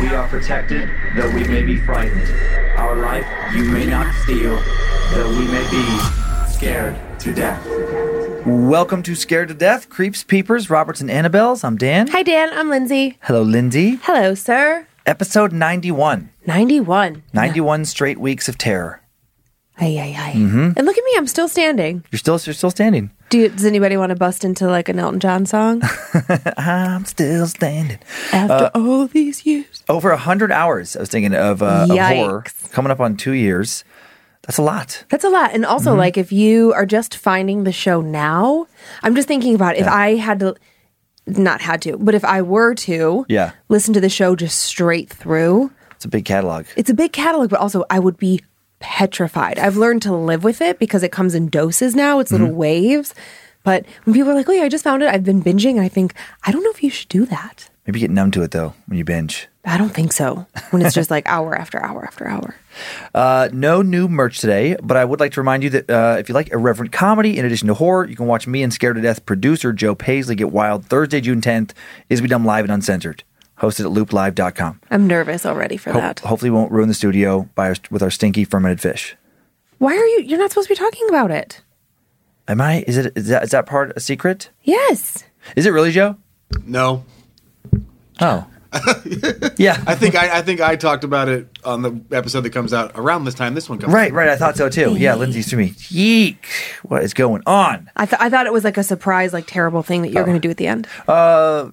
We are protected, though we may be frightened. Our life you may not steal, though we may be scared to death. Welcome to Scared to Death, Creeps, Peepers, Roberts, and Annabelles. I'm Dan. Hi, Dan. I'm Lindsay. Hello, Lindsay. Hello, sir. Episode 91. 91. 91 straight weeks of terror. Ay, ay, ay. Mm-hmm. And look at me. I'm still standing. You're still you're still standing. Do you, does anybody want to bust into like an Elton John song? I'm still standing. After all these years. Over a hundred hours. I was thinking of, uh, of horror coming up on two years. That's a lot. That's a lot. And also, Mm-hmm. like, if you are just finding the show now, I'm just thinking about if I had to, not had to, but if I were to Yeah. listen to the show just straight through, It's a big catalog. it's a big catalog, but also I would be petrified. I've learned to live with it because it comes in doses now. It's Mm-hmm. little waves. But when people are like, "Oh yeah, I just found it. I've been binging," I think I don't know if you should do that. Maybe get numb to it though when you binge. I don't think so. When it's just like hour after hour after hour. Uh, no new merch today, but I would like to remind you that uh, if you like irreverent comedy in addition to horror, you can watch me and Scared to Death producer Joe Paisley get wild Thursday, June 10th. Is we dumb live and uncensored. Hosted at looplive.com. I'm nervous already for Ho- that. hopefully, we won't ruin the studio by our, with our stinky fermented fish. Why are you? You're not supposed to be talking about it. Am I? Is it? Is that, is that part a secret? Yes. Is it really, Joe? No, Oh, yeah. I think I, I think I talked about it on the episode that comes out around this time. This one comes Right, out. right. Right. I thought so too. Yeah, Lindsay's to me. Yeek. What is going on? I, th- I thought it was like a surprise, like terrible thing that you're Oh. going to do at the end. I,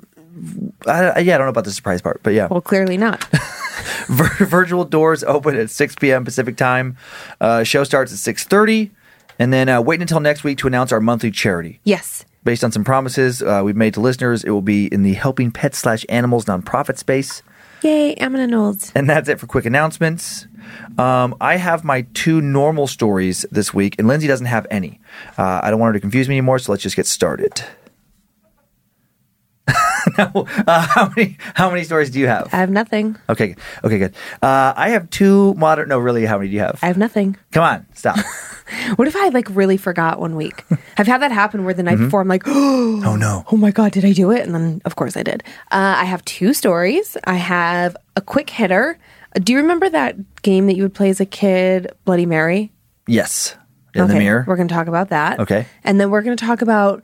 I- yeah, I don't know about the surprise part, but yeah. Well, clearly not. Vir- virtual doors open at 6 p.m. Pacific time. Uh, show starts at 6:30, and then uh, waiting until next week to announce our monthly charity. yes. Based on some promises uh, we've made to listeners, it will be in the Helping Pets slash Animals nonprofit space. Yay, Amina Knowles. And that's it for quick announcements. Um, I have my two normal stories this week, and Lindsay doesn't have any. Uh, I don't want her to confuse me anymore, so let's just get started. no, uh, how many how many stories do you have? I have nothing. Okay, okay, good. Uh, I have two modern. No, really, how many do you have? I have nothing. Come on, stop. What if I like really forgot one week? I've had that happen where the night before I'm like, oh oh no. Oh my God, did I do it? And then, of course, I did. Uh, I have two stories. I have a quick hitter. Do you remember that game that you would play as a kid, Bloody Mary? Yes. In the mirror. We're going to talk about that. Okay. And then we're going to talk about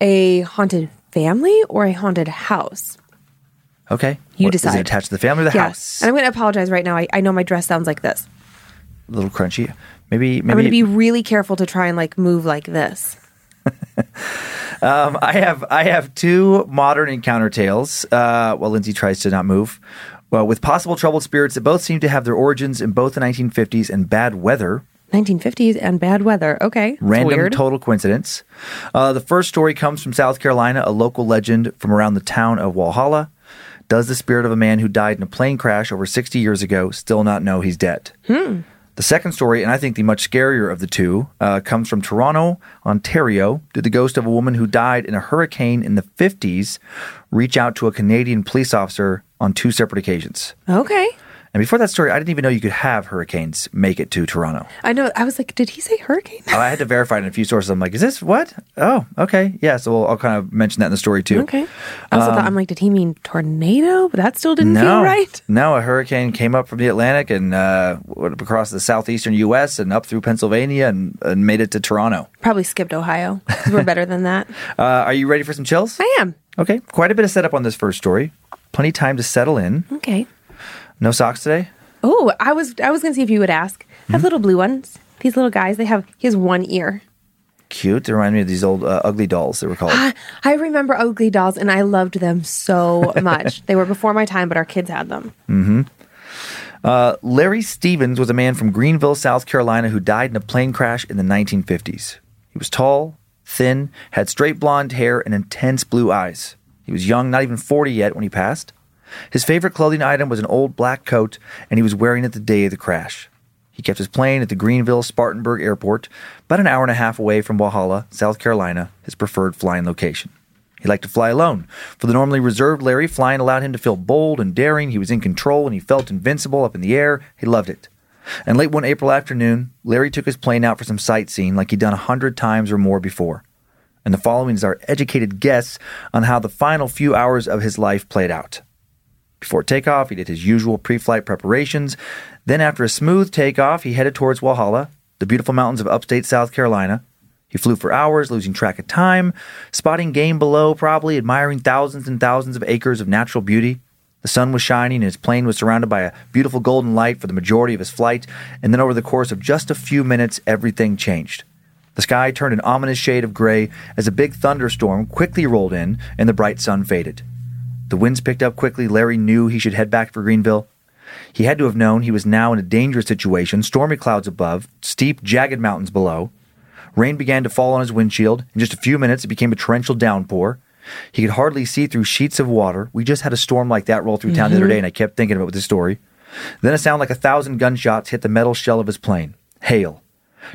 a haunted family or a haunted house. Okay. You What, Is decide. it attached to the family or the Yes. house? And I'm going to apologize right now. I, I know my dress sounds like this. A little crunchy. Maybe. Maybe. I'm going to be really careful to try and like move like this. Um, I have I have two modern encounter tales. Uh, while Lindsay tries to not move. Well, with possible troubled spirits that both seem to have their origins in both the 1950s and bad weather. 1950s and bad weather. Okay. Random weird. total coincidence. Uh, the first story comes from South Carolina, a local legend from around the town of Walhalla. Does the spirit of a man who died in a plane crash over 60 years ago still not know he's dead? Hmm. The second story, and I think the much scarier of the two, uh, comes from Toronto, Ontario. Did the ghost of a woman who died in a hurricane in the 50s reach out to a Canadian police officer on two separate occasions? Okay. And before that story, I didn't even know you could have hurricanes make it to Toronto. I know. I was like, did he say hurricane? Oh, I had to verify it in a few sources. I'm like, is this what? Oh, okay. Yeah, so we'll, I'll kind of mention that in the story too. Okay. I also thought, I'm like, did he mean tornado? But that still didn't No, feel right. no, a hurricane came up from the Atlantic and uh, across the southeastern U.S. and up through Pennsylvania and, and made it to Toronto. Probably skipped Ohio we're better than that. Uh, are you ready for some chills? I am. Okay, quite a bit of setup on this first story. Plenty of time to settle in. Okay. No socks today. Oh, I was I was gonna see if you would ask. I Hmm? have little blue ones. These little guys. They have. He has one ear. Cute. They remind me of these old uh, ugly dolls. They were called. I, I remember ugly dolls, and I loved them so much. they were before my time, but our kids had them. Uh, Larry Stevens was a man from Greenville, South Carolina, who died in a plane crash in the 1950s. He was tall, thin, had straight blonde hair, and intense blue eyes. He was young, not even 40 yet when he passed. His favorite clothing item was an old black coat, and he was wearing it the day of the crash. He kept his plane at the Greenville Spartanburg Airport, about an hour and a half away from Walhalla, South Carolina, his preferred flying location. He liked to fly alone. For the normally reserved Larry, flying allowed him to feel bold and daring. He was in control and he felt invincible up in the air. He loved it. And late one April afternoon, Larry took his plane out for some sightseeing like he'd done a hundred times or more before. And the following is our educated guess on how the final few hours of his life played out. Before takeoff, he did his usual pre flight preparations. Then, after a smooth takeoff, he headed towards Walhalla, the beautiful mountains of upstate South Carolina. He flew for hours, losing track of time, spotting game below, probably admiring thousands and thousands of acres of natural beauty. The sun was shining, and his plane was surrounded by a beautiful golden light for the majority of his flight, and then over the course of just a few minutes, everything changed. The sky turned an ominous shade of gray as a big thunderstorm quickly rolled in, and the bright sun faded. The winds picked up quickly. Larry knew he should head back for Greenville. He had to have known he was now in a dangerous situation stormy clouds above, steep, jagged mountains below. Rain began to fall on his windshield. In just a few minutes, it became a torrential downpour. He could hardly see through sheets of water. We just had a storm like that roll through town the other mm-hmm. day, and I kept thinking about it with this story. Then a sound like a thousand gunshots hit the metal shell of his plane. Hail.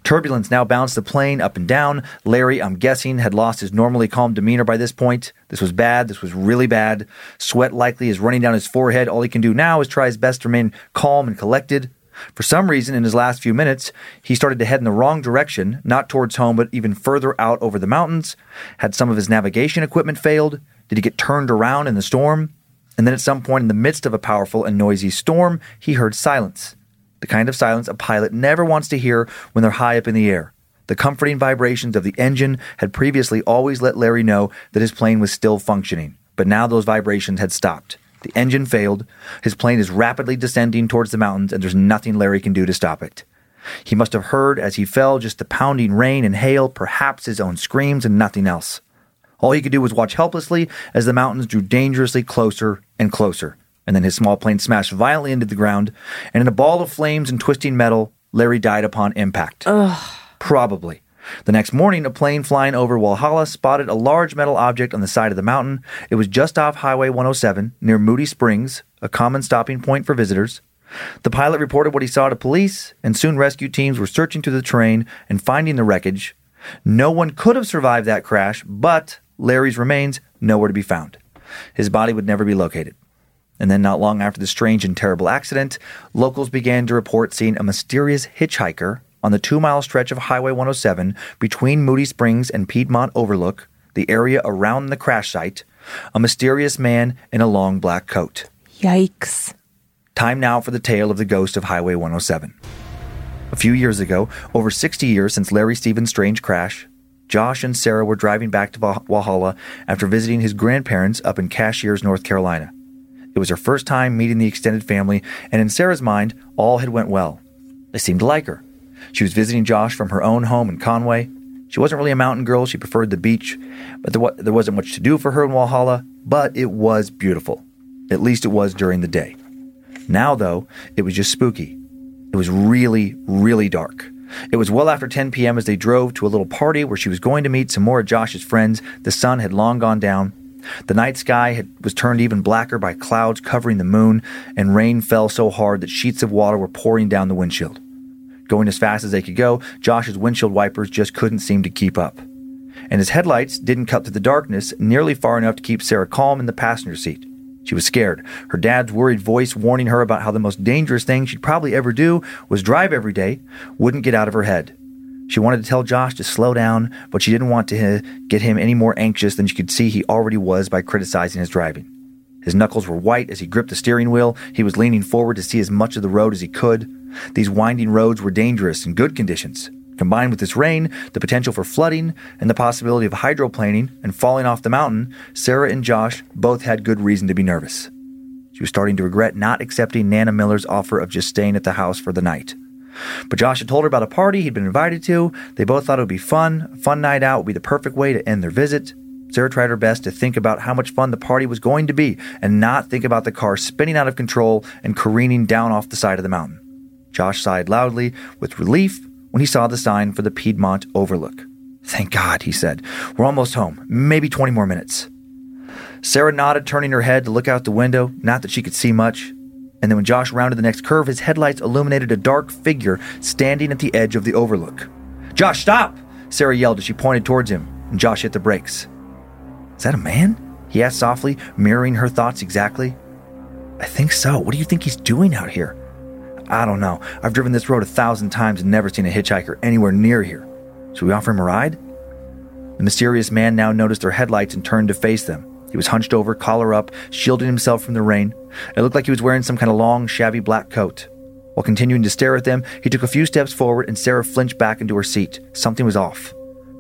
Turbulence now bounced the plane up and down. Larry, I'm guessing, had lost his normally calm demeanor by this point. This was bad. This was really bad. Sweat likely is running down his forehead. All he can do now is try his best to remain calm and collected. For some reason, in his last few minutes, he started to head in the wrong direction, not towards home, but even further out over the mountains. Had some of his navigation equipment failed? Did he get turned around in the storm? And then at some point in the midst of a powerful and noisy storm, he heard silence. The kind of silence a pilot never wants to hear when they're high up in the air. The comforting vibrations of the engine had previously always let Larry know that his plane was still functioning, but now those vibrations had stopped. The engine failed. His plane is rapidly descending towards the mountains, and there's nothing Larry can do to stop it. He must have heard as he fell just the pounding rain and hail, perhaps his own screams, and nothing else. All he could do was watch helplessly as the mountains drew dangerously closer and closer. And then his small plane smashed violently into the ground, and in a ball of flames and twisting metal, Larry died upon impact. Ugh. Probably. The next morning, a plane flying over Walhalla spotted a large metal object on the side of the mountain. It was just off Highway 107 near Moody Springs, a common stopping point for visitors. The pilot reported what he saw to police, and soon rescue teams were searching through the terrain and finding the wreckage. No one could have survived that crash, but Larry's remains nowhere to be found. His body would never be located. And then, not long after the strange and terrible accident, locals began to report seeing a mysterious hitchhiker on the two mile stretch of Highway 107 between Moody Springs and Piedmont Overlook, the area around the crash site, a mysterious man in a long black coat. Yikes. Time now for the tale of the ghost of Highway 107. A few years ago, over 60 years since Larry Stevens' strange crash, Josh and Sarah were driving back to Walhalla after visiting his grandparents up in Cashiers, North Carolina. It was her first time meeting the extended family, and in Sarah's mind, all had went well. They seemed to like her. She was visiting Josh from her own home in Conway. She wasn't really a mountain girl, she preferred the beach, but there, wasn't much to do for her in Walhalla, but it was beautiful. At least it was during the day. Now, though, it was just spooky. It was really, really dark. It was well after 10 p.m. as they drove to a little party where she was going to meet some more of Josh's friends. The sun had long gone down. The night sky had, was turned even blacker by clouds covering the moon, and rain fell so hard that sheets of water were pouring down the windshield. Going as fast as they could go, Josh's windshield wipers just couldn't seem to keep up. And his headlights didn't cut through the darkness nearly far enough to keep Sarah calm in the passenger seat. She was scared. Her dad's worried voice warning her about how the most dangerous thing she'd probably ever do was drive every day wouldn't get out of her head. She wanted to tell Josh to slow down, but she didn't want to get him any more anxious than she could see he already was by criticizing his driving. His knuckles were white as he gripped the steering wheel. He was leaning forward to see as much of the road as he could. These winding roads were dangerous in good conditions. Combined with this rain, the potential for flooding, and the possibility of hydroplaning and falling off the mountain, Sarah and Josh both had good reason to be nervous. She was starting to regret not accepting Nana Miller's offer of just staying at the house for the night. But Josh had told her about a party he'd been invited to. They both thought it would be fun. A fun night out would be the perfect way to end their visit. Sarah tried her best to think about how much fun the party was going to be and not think about the car spinning out of control and careening down off the side of the mountain. Josh sighed loudly with relief when he saw the sign for the Piedmont Overlook. Thank God, he said. We're almost home. Maybe 20 more minutes. Sarah nodded, turning her head to look out the window, not that she could see much. And then when Josh rounded the next curve, his headlights illuminated a dark figure standing at the edge of the overlook. Josh, stop! Sarah yelled as she pointed towards him, and Josh hit the brakes. Is that a man? He asked softly, mirroring her thoughts exactly. I think so. What do you think he's doing out here? I don't know. I've driven this road a thousand times and never seen a hitchhiker anywhere near here. Should we offer him a ride? The mysterious man now noticed their headlights and turned to face them. He was hunched over, collar up, shielding himself from the rain. It looked like he was wearing some kind of long, shabby black coat. While continuing to stare at them, he took a few steps forward and Sarah flinched back into her seat. Something was off.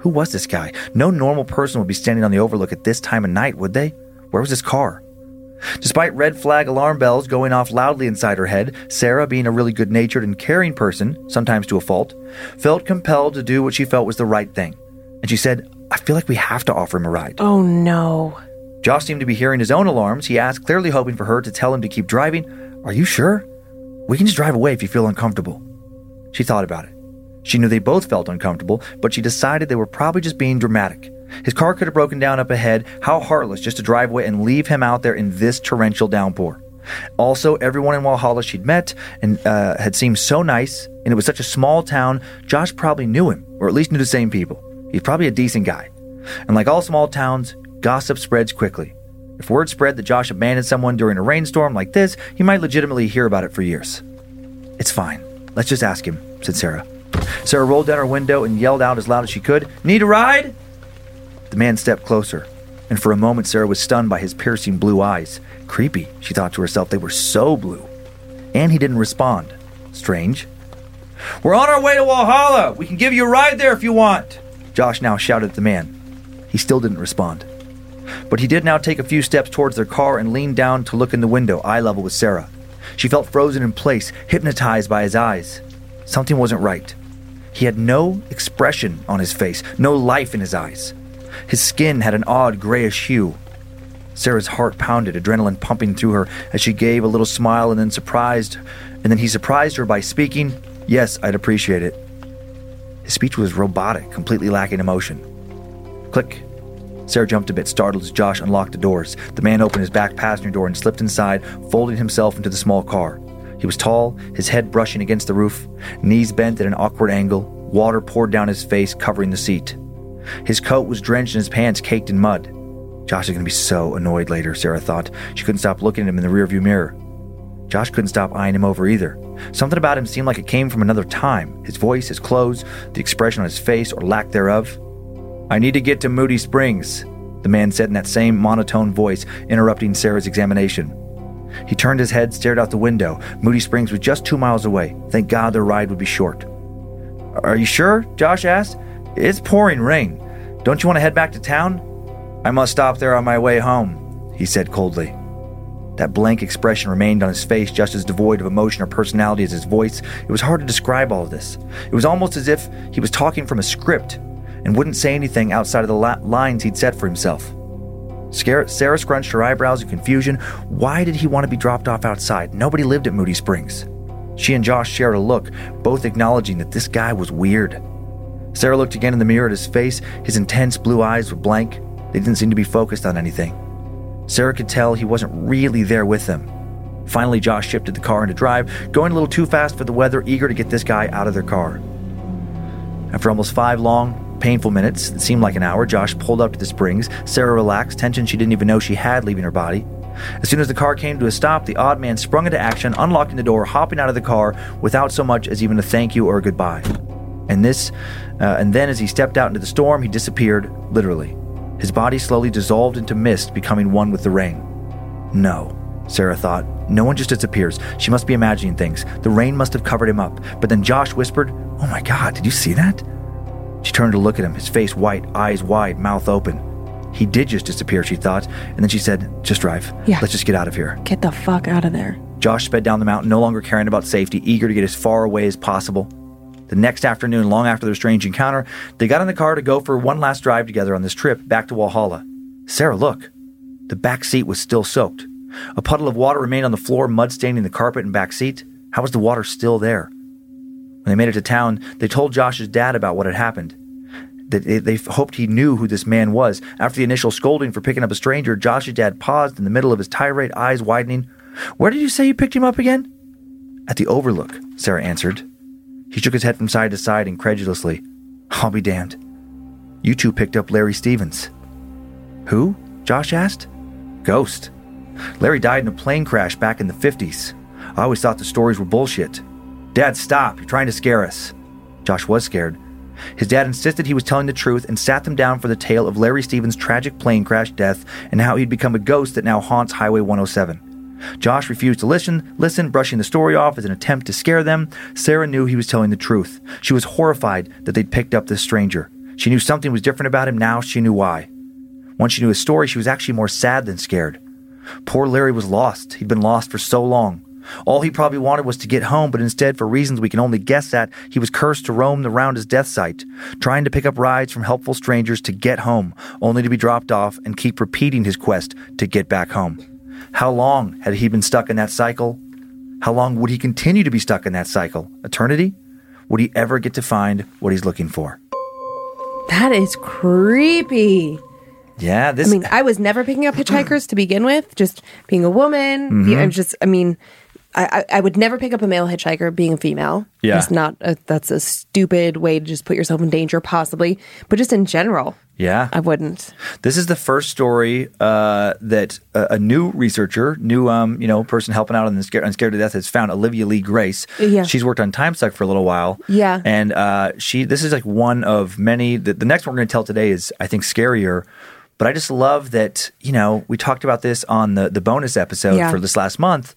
Who was this guy? No normal person would be standing on the overlook at this time of night, would they? Where was his car? Despite red flag alarm bells going off loudly inside her head, Sarah, being a really good natured and caring person, sometimes to a fault, felt compelled to do what she felt was the right thing. And she said, I feel like we have to offer him a ride. Oh no. Josh seemed to be hearing his own alarms. He asked, clearly hoping for her to tell him to keep driving. Are you sure? We can just drive away if you feel uncomfortable. She thought about it. She knew they both felt uncomfortable, but she decided they were probably just being dramatic. His car could have broken down up ahead. How heartless just to drive away and leave him out there in this torrential downpour. Also, everyone in Walhalla she'd met and uh, had seemed so nice, and it was such a small town, Josh probably knew him, or at least knew the same people. He's probably a decent guy. And like all small towns, gossip spreads quickly. If word spread that Josh abandoned someone during a rainstorm like this, he might legitimately hear about it for years. It's fine. Let's just ask him, said Sarah. Sarah rolled down her window and yelled out as loud as she could, Need a ride? The man stepped closer, and for a moment Sarah was stunned by his piercing blue eyes. Creepy, she thought to herself. They were so blue. And he didn't respond. Strange. We're on our way to Walhalla. We can give you a ride there if you want. Josh now shouted at the man. He still didn't respond. But he did now take a few steps towards their car and leaned down to look in the window, eye level with Sarah. She felt frozen in place, hypnotized by his eyes. Something wasn't right. He had no expression on his face, no life in his eyes. His skin had an odd grayish hue. Sarah's heart pounded, adrenaline pumping through her as she gave a little smile and then surprised, and then he surprised her by speaking, Yes, I'd appreciate it. His speech was robotic, completely lacking emotion. Click. Sarah jumped a bit, startled as Josh unlocked the doors. The man opened his back passenger door and slipped inside, folding himself into the small car. He was tall, his head brushing against the roof, knees bent at an awkward angle, water poured down his face, covering the seat. His coat was drenched and his pants caked in mud. Josh is going to be so annoyed later, Sarah thought. She couldn't stop looking at him in the rearview mirror. Josh couldn't stop eyeing him over either. Something about him seemed like it came from another time his voice, his clothes, the expression on his face, or lack thereof. I need to get to Moody Springs, the man said in that same monotone voice, interrupting Sarah's examination. He turned his head, stared out the window. Moody Springs was just two miles away. Thank God their ride would be short. Are you sure? Josh asked. It's pouring rain. Don't you want to head back to town? I must stop there on my way home, he said coldly. That blank expression remained on his face, just as devoid of emotion or personality as his voice. It was hard to describe all of this. It was almost as if he was talking from a script and wouldn't say anything outside of the la- lines he'd set for himself. Sarah scrunched her eyebrows in confusion. Why did he want to be dropped off outside? Nobody lived at Moody Springs. She and Josh shared a look, both acknowledging that this guy was weird. Sarah looked again in the mirror at his face. His intense blue eyes were blank. They didn't seem to be focused on anything. Sarah could tell he wasn't really there with them. Finally, Josh shifted the car into drive, going a little too fast for the weather, eager to get this guy out of their car. After almost five long, painful minutes that seemed like an hour, Josh pulled up to the springs. Sarah relaxed, tension she didn't even know she had leaving her body. As soon as the car came to a stop, the odd man sprung into action, unlocking the door, hopping out of the car without so much as even a thank you or a goodbye. And this, uh, and then as he stepped out into the storm, he disappeared, literally. His body slowly dissolved into mist, becoming one with the rain. No, Sarah thought. No one just disappears. She must be imagining things. The rain must have covered him up. But then Josh whispered, Oh my God, did you see that? She turned to look at him, his face white, eyes wide, mouth open. He did just disappear, she thought, and then she said, Just drive. Yeah. Let's just get out of here. Get the fuck out of there. Josh sped down the mountain, no longer caring about safety, eager to get as far away as possible. The next afternoon, long after their strange encounter, they got in the car to go for one last drive together on this trip back to Walhalla. Sarah, look. The back seat was still soaked. A puddle of water remained on the floor, mud staining the carpet and back seat. How was the water still there? When they made it to town, they told Josh's dad about what had happened. they, they hoped he knew who this man was. After the initial scolding for picking up a stranger, Josh's dad paused in the middle of his tirade, eyes widening. Where did you say you picked him up again? At the Overlook, Sarah answered. He shook his head from side to side incredulously. I'll be damned. You two picked up Larry Stevens. Who? Josh asked. Ghost. Larry died in a plane crash back in the 50s. I always thought the stories were bullshit. Dad, stop. You're trying to scare us. Josh was scared. His dad insisted he was telling the truth and sat them down for the tale of Larry Stevens' tragic plane crash death and how he'd become a ghost that now haunts Highway 107. Josh refused to listen, listen, brushing the story off as an attempt to scare them. Sarah knew he was telling the truth. She was horrified that they'd picked up this stranger. She knew something was different about him, now she knew why. Once she knew his story, she was actually more sad than scared. Poor Larry was lost. He'd been lost for so long. All he probably wanted was to get home, but instead, for reasons we can only guess at, he was cursed to roam around his death site, trying to pick up rides from helpful strangers to get home, only to be dropped off and keep repeating his quest to get back home. How long had he been stuck in that cycle? How long would he continue to be stuck in that cycle? Eternity? Would he ever get to find what he's looking for? That is creepy. Yeah, this I mean, I was never picking up hitchhikers to begin with. Just being a woman, Mm-hmm. I'm just. I mean, I, I would never pick up a male hitchhiker. Being a female, Yeah. that's not. A, that's a stupid way to just put yourself in danger, possibly. But just in general, yeah. I wouldn't. This is the first story uh, that a, a new researcher, new um, you know person helping out on the Scared, on Scared to Death has found. Olivia Lee Grace. Yeah. she's worked on Time Suck for a little while. Yeah. and uh, she this is like one of many. The, the next one we're going to tell today is I think scarier. But I just love that you know we talked about this on the the bonus episode Yeah. for this last month.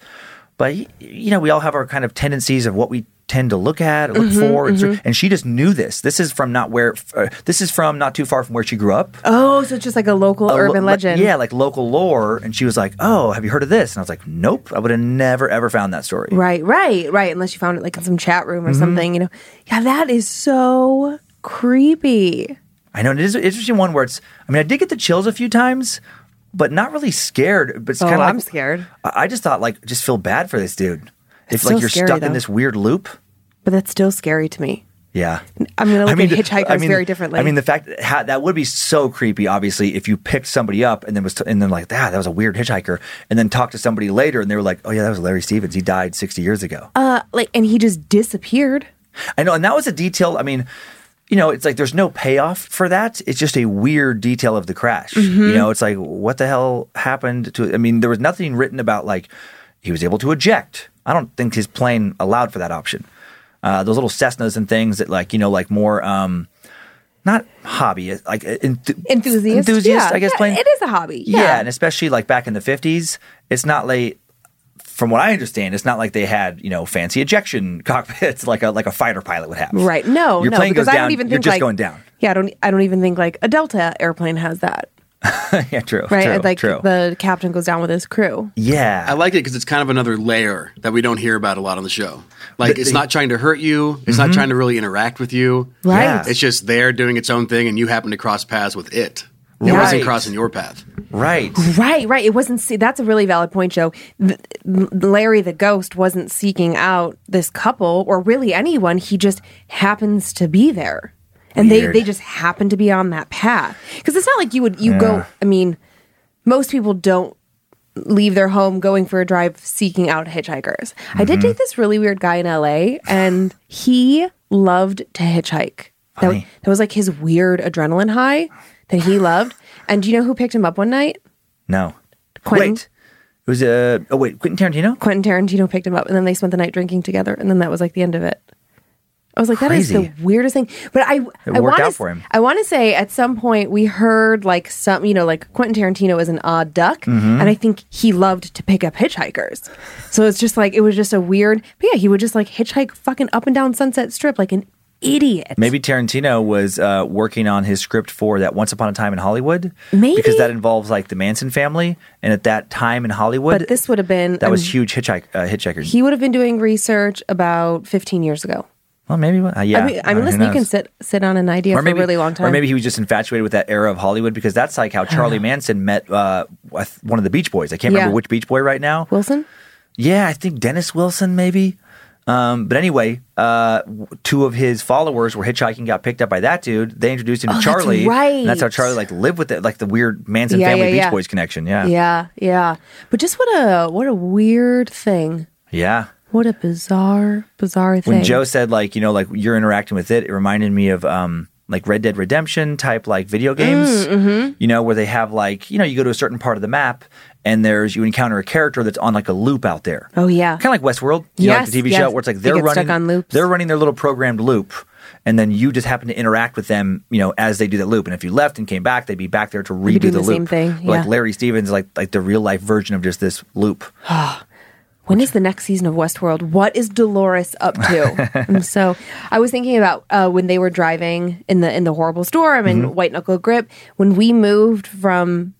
But you know we all have our kind of tendencies of what we tend to look at or look Mm-hmm, for, and, so- and she just knew this. This is from not where. Uh, this is from not too far from where she grew up Oh, so it's just like a local a urban legend. Yeah, like local lore. And she was like, "Oh, have you heard of this?" And I was like, "Nope, I would have never ever found that story." Right, right, right. Unless you found it like in some chat room or Mm-hmm. something, you know. Yeah, that is so creepy. I know and it is an interesting one where it's. I mean, I did get the chills a few times, but not really scared. But it's Oh, kind of I'm like, scared. I I just thought like, just feel bad for this dude. If so like you're scary, stuck in this weird loop. But that's still scary to me. Yeah. I'm gonna look mean, at hitchhikers very differently. I mean, the fact that ha- that would be so creepy. Obviously, if you picked somebody up and then was t- and then like, ah, that was a weird hitchhiker, and then talked to somebody later and they were like, oh yeah, that was Larry Stevens. He died 60 years ago. Uh, like, and he just disappeared. I know, and that was a detail. I mean, you know, it's like there's no payoff for that. It's just a weird detail of the crash. Mm-hmm. You know, it's like what the hell happened to? I mean, there was nothing written about like he was able to eject. I don't think his plane allowed for that option. Uh, those little Cessnas and things that like you know like more um not hobby like enth- Enthusiast. enthusiast Yeah, I guess yeah, plane it is a hobby. yeah. Yeah. and especially like back in the 50s it's not like from what I understand, it's not like they had you know fancy ejection cockpits like a like a fighter pilot would have. Right. No, your no, plane because goes I down. don't even you're think just like, going down. Yeah, I don't. I don't even think like a Delta airplane has that. yeah, true. Right. True, like true. the captain goes down with his crew. yeah, I like it because it's kind of another layer that we don't hear about a lot on the show. Like The- it's not trying to hurt you. It's not mm-hmm. trying to really interact with you. Right. Yeah. It's just there doing its own thing, and you happen to cross paths with it. It Right. wasn't crossing your path. right. Right. Right. It wasn't. See, that's a really valid point, Joe. Th- Larry the ghost wasn't seeking out this couple or really anyone. He just happens to be there. And they, Weird. they just happen to be on that path. Because it's not like you would you go. I mean, most people don't leave their home going for a drive seeking out hitchhikers. I did Mm-hmm. date this really weird guy in LA and he loved to hitchhike. That, that was like his weird adrenaline high that he loved. And do you know who picked him up one night? No. Quentin. Wait. It was uh, oh wait, Quentin Tarantino. Quentin Tarantino picked him up and then they spent the night drinking together and then that was like the end of it. I was like, that is Crazy. the weirdest thing. But I, I worked want out to, for him. I want to say at some point we heard like some, you know, like Quentin Tarantino is an odd duck, Mm-hmm. and I think he loved to pick up hitchhikers. So it's just like it was just a weird. But yeah, he would just like hitchhike fucking up and down Sunset Strip like an idiot. Maybe Tarantino was uh, working on his script for that Once Upon a Time in Hollywood. Maybe. because that involves like the Manson family, and at that time in Hollywood, But this would have been that was huge hitchhike uh, hitchhikers. He would have been doing research about 15 years ago. well, maybe uh, yeah. I mean, I mean Uh, listen, you can sit sit on an idea or for maybe a really long time. Or maybe he was just infatuated with that era of Hollywood because that's like how Charlie Manson met uh, one of the Beach Boys. I can't Yeah. remember which Beach Boy right now. Wilson. Yeah, I think Dennis Wilson maybe. Um, but anyway, uh, two of his followers were hitchhiking, got picked up by that dude. They introduced him Oh, to that's Charlie. right. And that's how Charlie like lived with it, like the weird Manson Yeah, family yeah, Beach yeah. Boys connection. Yeah. Yeah, yeah. But just what a what a weird thing. Yeah. What a bizarre, bizarre thing. When Joe said like, you know, like you're interacting with it, it reminded me of um like Red Dead Redemption type like video games. Mm, mm-hmm. You know, where they have like, you know, you go to a certain part of the map and there's you encounter a character that's on like a loop out there. Oh yeah. Kind of like Westworld, you know, like the TV yes. show where it's like They they're get running stuck on loops. they're running their little programmed loop and then you just happen to interact with them, you know, as they do that loop. And if you left and came back, they'd be back there to redo the the loop. same thing, Like. Larry Stevens, like like the real life version of just this loop. When is the next season of Westworld? What is Dolores up to? and so I was thinking about uh, when they were driving in the in the horrible storm and Mm-hmm. white knuckle grip. When we moved from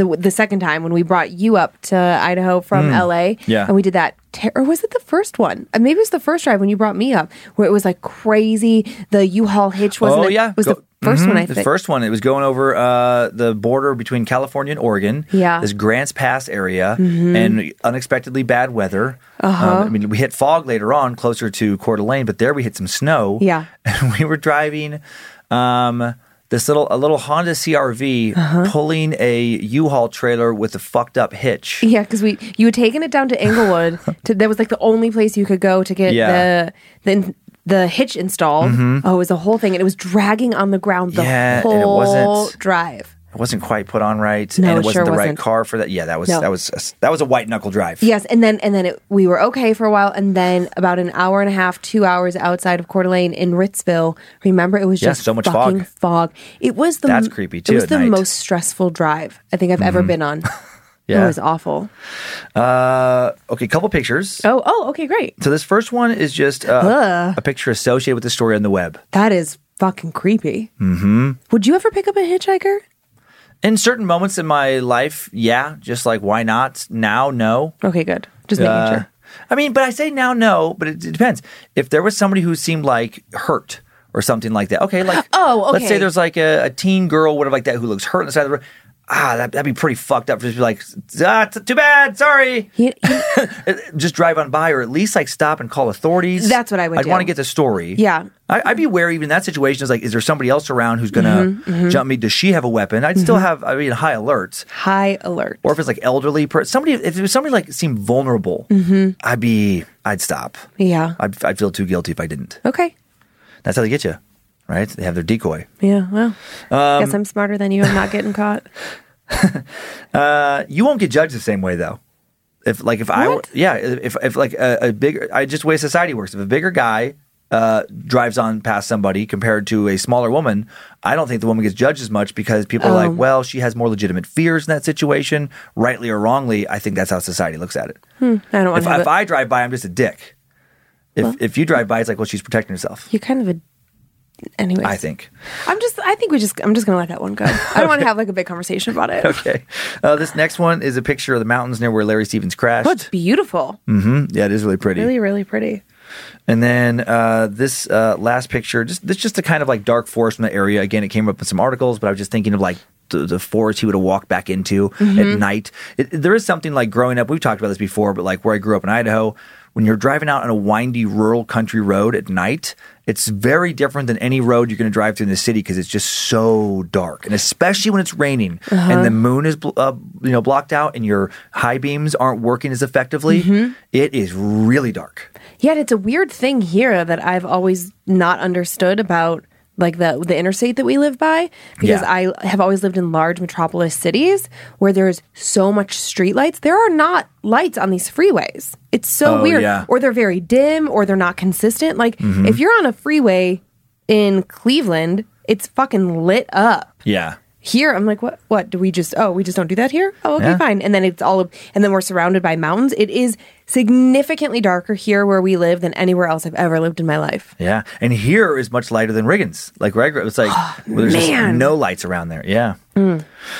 the the second time when we brought you up to Idaho from LA, Mm. Yeah. and we did that. Ter- or was it the first one? Uh, Maybe it was the first drive when you brought me up, where it was like crazy. The U-Haul hitch wasn't. oh it? yeah, was Go- the 1st one. I Mhm. The first one. It was going over uh, the border between California and Oregon. Yeah. Mm-hmm. this Grants Pass area, and unexpectedly bad weather. Uh-huh. I mean, we hit fog later on, closer to Coeur d'Alene, but there we hit some snow. Yeah. and we were driving. Um, this little a little Honda CRV Uh-huh. pulling a U-Haul trailer with a fucked up hitch. Yeah, because we you had taken it down to Inglewood. to, that was like the only place you could go to get Yeah. the the the hitch installed. Oh, it was a whole thing, and it was dragging on the ground the Mm-hmm. Yeah, and it whole wasn't- drive. Wasn't quite put on right, No, and it it wasn't sure the right wasn't. car for that. Yeah, that was No. that was that was a white knuckle drive. Yes, and then and then it, we were okay for a while, and then about an hour and a half, two hours outside of Coeur d'Alene in Ritzville. Remember, it was Yeah, just so much fucking fog. fog. It was the That's creepy, too, It was the night. Mm-hmm. most stressful drive I think I've ever been on. Yeah. It was awful. Uh, okay, couple pictures. Oh, oh, okay, great. So this first one is just uh, a picture associated with the story on the web. That is fucking creepy. Mm-hmm. Would you ever pick up a hitchhiker? In certain moments in my life, yeah, just like why not? Now, no. Okay, good. Just making Uh, sure. I mean, but I say now, no, but it, it depends. If there was somebody who seemed like hurt or something like that, okay, like Oh, let's say there's like a, a teen girl, whatever, like that, who looks hurt on the side of the road. Ah, that, that'd be pretty fucked up. Just be like, ah, too bad, sorry. He- he- Just drive on by, or at least like stop and call authorities. That's what I would I'd do. want to get the story. Yeah. I, I'd be wary even in that situation. Is like, is there somebody else around who's gonna Mm-hmm, jump me? Does she have a weapon? I'd still have. I mean, high alert. high alert. Or if it's like elderly, per- somebody. If it was somebody like seemed vulnerable, Mm-hmm. I'd be. I'd stop. yeah. I'd, I'd feel too guilty if I didn't. Okay. That's how they get you, right? They have their decoy. Yeah. Well, Um, guess I'm smarter than you. I'm not getting caught. Uh, you won't get judged the same way though. If like if I What? yeah if if like a, a bigger I just way society works. If a bigger guy uh, drives on past somebody compared to a smaller woman, I don't think the woman gets judged as much because people are Oh. like, well, she has more legitimate fears in that situation, rightly or wrongly. I think that's how society looks at it. I don't If, have if it. I drive by, I'm just a dick. If if you drive by, it's like, well, she's protecting herself. You're kind of a. Anyways, I think. I'm just. I think we just. I'm just gonna let that one go. I don't want to have like a big conversation about it. Okay. Uh, this next one is a picture of the mountains near where Larry Stevens crashed. It's beautiful. hmm Yeah, it is really pretty. Really, really pretty. And then uh, this uh, last picture, just this just a kind of like dark forest in the area. Again, it came up in some articles, but I was just thinking of like the, the forest he would have walked back into Mm-hmm. at night. It, there is something like growing up. We've talked about this before, but like where I grew up in Idaho, when you're driving out on a windy rural country road at night, it's very different than any road you're going to drive through in the city because it's just so dark, and especially when it's raining Uh-huh. and the moon is uh, you know blocked out and your high beams aren't working as effectively. Mm-hmm. It is really dark. Yet it's a weird thing here that I've always not understood about like the the interstate that we live by because Yeah. I have always lived in large metropolis cities where there's so much street lights. There are not lights on these freeways. It's so Oh, weird. yeah. Or they're very dim or they're not consistent. Like Mm-hmm. if you're on a freeway in Cleveland, it's fucking lit up. Yeah. Here, I'm like, what? What do we just? Oh, we just don't do that here. Oh, okay, Yeah. fine. And then it's all, and then we're surrounded by mountains. It is significantly darker here where we live than anywhere else I've ever lived in my life. Yeah, and here is much lighter than Riggins. Like grew it's like well, there's just no lights around there. Yeah.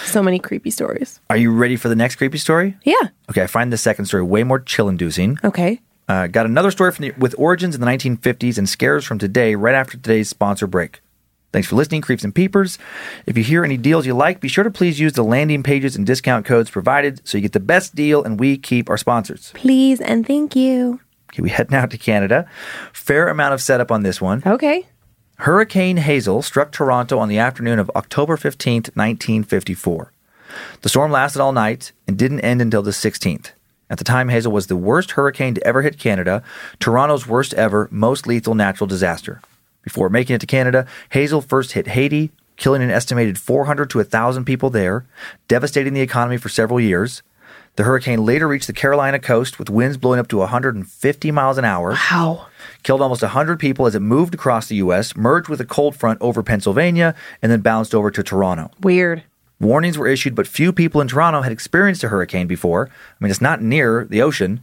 So many creepy stories. Are you ready for the next creepy story? Yeah. Okay, I find the second story way more chill-inducing. Okay. Uh, got another story from the, with origins in the 1950s and scares from today, right after today's sponsor break. Thanks for listening, Creeps and Peepers. If you hear any deals you like, be sure to please use the landing pages and discount codes provided so you get the best deal and we keep our sponsors. Please and thank you. Okay, we head now to Canada. Fair amount of setup on this one. Okay. Hurricane Hazel struck Toronto on the afternoon of October 15th, 1954. The storm lasted all night and didn't end until the 16th. At the time, Hazel was the worst hurricane to ever hit Canada, Toronto's worst ever, most lethal natural disaster. Before making it to Canada, Hazel first hit Haiti, killing an estimated 400 to 1,000 people there, devastating the economy for several years. The hurricane later reached the Carolina coast with winds blowing up to 150 miles an hour Wow. killed almost 100 people as it moved across the U.S., merged with a cold front over Pennsylvania, and then bounced over to Toronto. Weird. Warnings were issued, but few people in Toronto had experienced a hurricane before. I mean, it's not near the ocean,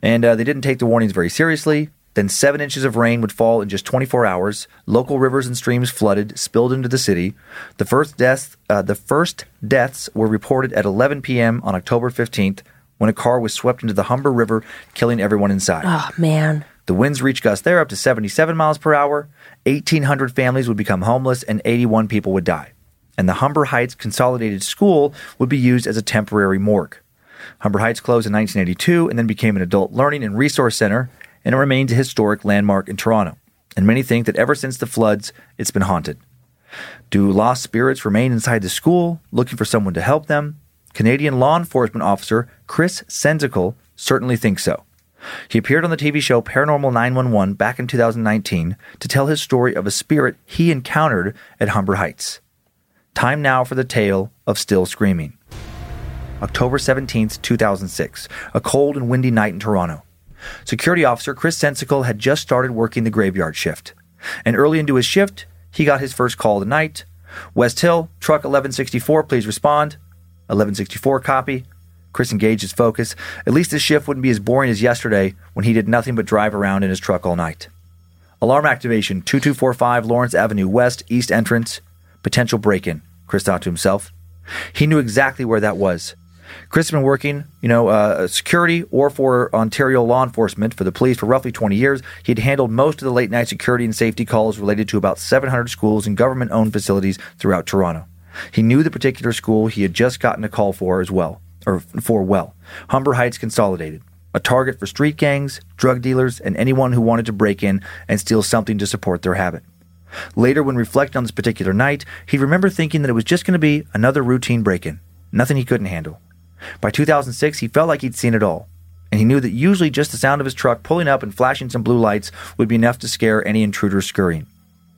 and uh, they didn't take the warnings very seriously. Then seven inches of rain would fall in just 24 hours. Local rivers and streams flooded, spilled into the city. The first deaths, uh, the first deaths were reported at 11 p.m. on October 15th when a car was swept into the Humber River, killing everyone inside. Oh, man. The winds reached gusts there up to 77 miles per hour. 1,800 families would become homeless and 81 people would die. And the Humber Heights Consolidated School would be used as a temporary morgue. Humber Heights closed in 1982 and then became an adult learning and resource center, and it remains a historic landmark in Toronto. And many think that ever since the floods, it's been haunted. Do lost spirits remain inside the school, looking for someone to help them? Canadian law enforcement officer Chris Sensical certainly thinks so. He appeared on the TV show Paranormal 911 back in 2019 to tell his story of a spirit he encountered at Humber Heights. Time now for the tale of Still Screaming. October 17th, 2006, a cold and windy night in Toronto. Security officer Chris Sensical had just started working the graveyard shift. And early into his shift, he got his first call of the night. West Hill, truck 1164, please respond. 1164 copy. Chris engaged his focus. At least his shift wouldn't be as boring as yesterday when he did nothing but drive around in his truck all night. Alarm activation 2245 Lawrence Avenue West, East Entrance. Potential break in, Chris thought to himself. He knew exactly where that was. Chris had been working, you know, uh, security or for Ontario law enforcement for the police for roughly 20 years. He had handled most of the late night security and safety calls related to about 700 schools and government owned facilities throughout Toronto. He knew the particular school he had just gotten a call for as well, or for well. Humber Heights Consolidated, a target for street gangs, drug dealers, and anyone who wanted to break in and steal something to support their habit. Later, when reflecting on this particular night, he remembered thinking that it was just going to be another routine break in, nothing he couldn't handle. By 2006, he felt like he'd seen it all, and he knew that usually just the sound of his truck pulling up and flashing some blue lights would be enough to scare any intruder scurrying.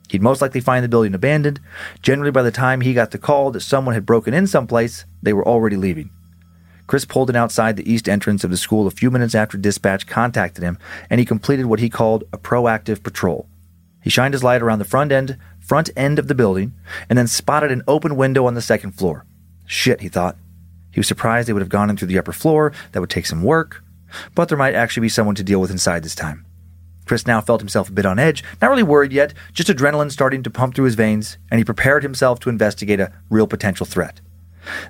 He'd most likely find the building abandoned. Generally, by the time he got the call that someone had broken in someplace, they were already leaving. Chris pulled in outside the east entrance of the school a few minutes after dispatch contacted him, and he completed what he called a proactive patrol. He shined his light around the front end, front end of the building, and then spotted an open window on the second floor. Shit, he thought. He was surprised they would have gone in through the upper floor. That would take some work, but there might actually be someone to deal with inside this time. Chris now felt himself a bit on edge, not really worried yet, just adrenaline starting to pump through his veins, and he prepared himself to investigate a real potential threat.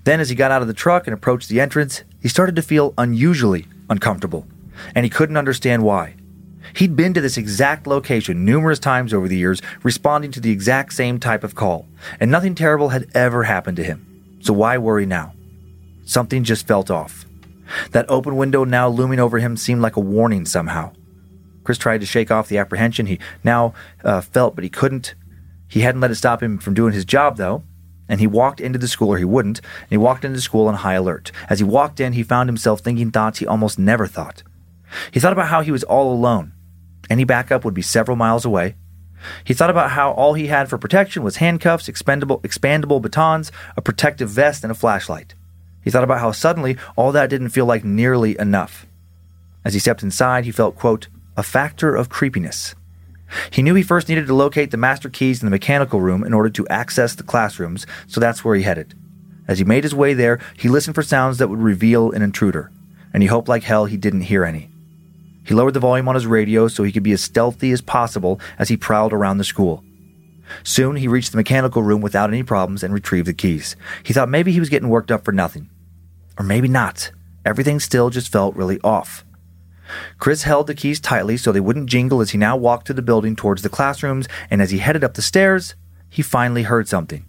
Then, as he got out of the truck and approached the entrance, he started to feel unusually uncomfortable, and he couldn't understand why. He'd been to this exact location numerous times over the years, responding to the exact same type of call, and nothing terrible had ever happened to him. So why worry now? Something just felt off. That open window now looming over him seemed like a warning somehow. Chris tried to shake off the apprehension he now uh, felt, but he couldn't. He hadn't let it stop him from doing his job, though, and he walked into the school, or he wouldn't, and he walked into school on high alert. As he walked in, he found himself thinking thoughts he almost never thought. He thought about how he was all alone. Any backup would be several miles away. He thought about how all he had for protection was handcuffs, expendable, expandable batons, a protective vest, and a flashlight. He thought about how suddenly all that didn't feel like nearly enough. As he stepped inside, he felt, quote, a factor of creepiness. He knew he first needed to locate the master keys in the mechanical room in order to access the classrooms, so that's where he headed. As he made his way there, he listened for sounds that would reveal an intruder, and he hoped like hell he didn't hear any. He lowered the volume on his radio so he could be as stealthy as possible as he prowled around the school. Soon he reached the mechanical room without any problems and retrieved the keys. He thought maybe he was getting worked up for nothing. Or maybe not. Everything still just felt really off. Chris held the keys tightly so they wouldn't jingle as he now walked to the building towards the classrooms, and as he headed up the stairs, he finally heard something.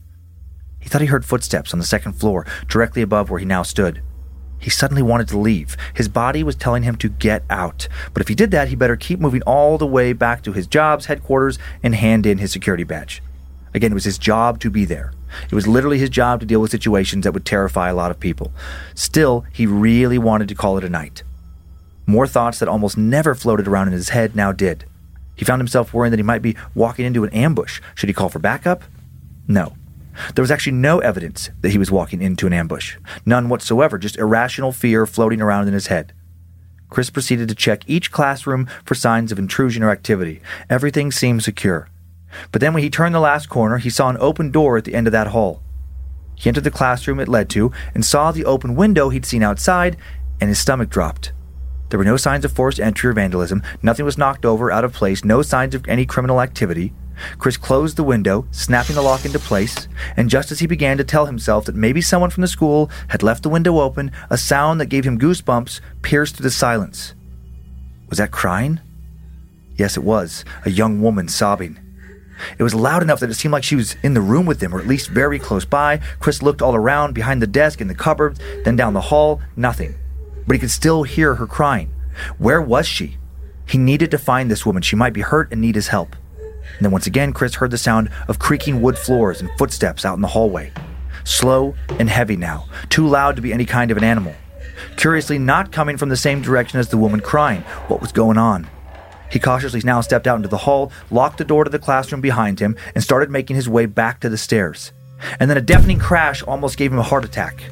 He thought he heard footsteps on the second floor, directly above where he now stood. He suddenly wanted to leave. His body was telling him to get out. But if he did that, he better keep moving all the way back to his job's headquarters and hand in his security badge. Again, it was his job to be there. It was literally his job to deal with situations that would terrify a lot of people. Still, he really wanted to call it a night. More thoughts that almost never floated around in his head now did. He found himself worrying that he might be walking into an ambush. Should he call for backup? No. There was actually no evidence that he was walking into an ambush. None whatsoever, just irrational fear floating around in his head. Chris proceeded to check each classroom for signs of intrusion or activity. Everything seemed secure. But then when he turned the last corner, he saw an open door at the end of that hall. He entered the classroom it led to and saw the open window he'd seen outside, and his stomach dropped. There were no signs of forced entry or vandalism. Nothing was knocked over, out of place, no signs of any criminal activity. Chris closed the window, snapping the lock into place, and just as he began to tell himself that maybe someone from the school had left the window open, a sound that gave him goosebumps pierced through the silence. Was that crying? Yes, it was. A young woman sobbing. It was loud enough that it seemed like she was in the room with him, or at least very close by. Chris looked all around, behind the desk, in the cupboards, then down the hall, nothing. But he could still hear her crying. Where was she? He needed to find this woman. She might be hurt and need his help. And then once again, Chris heard the sound of creaking wood floors and footsteps out in the hallway. Slow and heavy now, too loud to be any kind of an animal. Curiously, not coming from the same direction as the woman crying. What was going on? He cautiously now stepped out into the hall, locked the door to the classroom behind him, and started making his way back to the stairs. And then a deafening crash almost gave him a heart attack.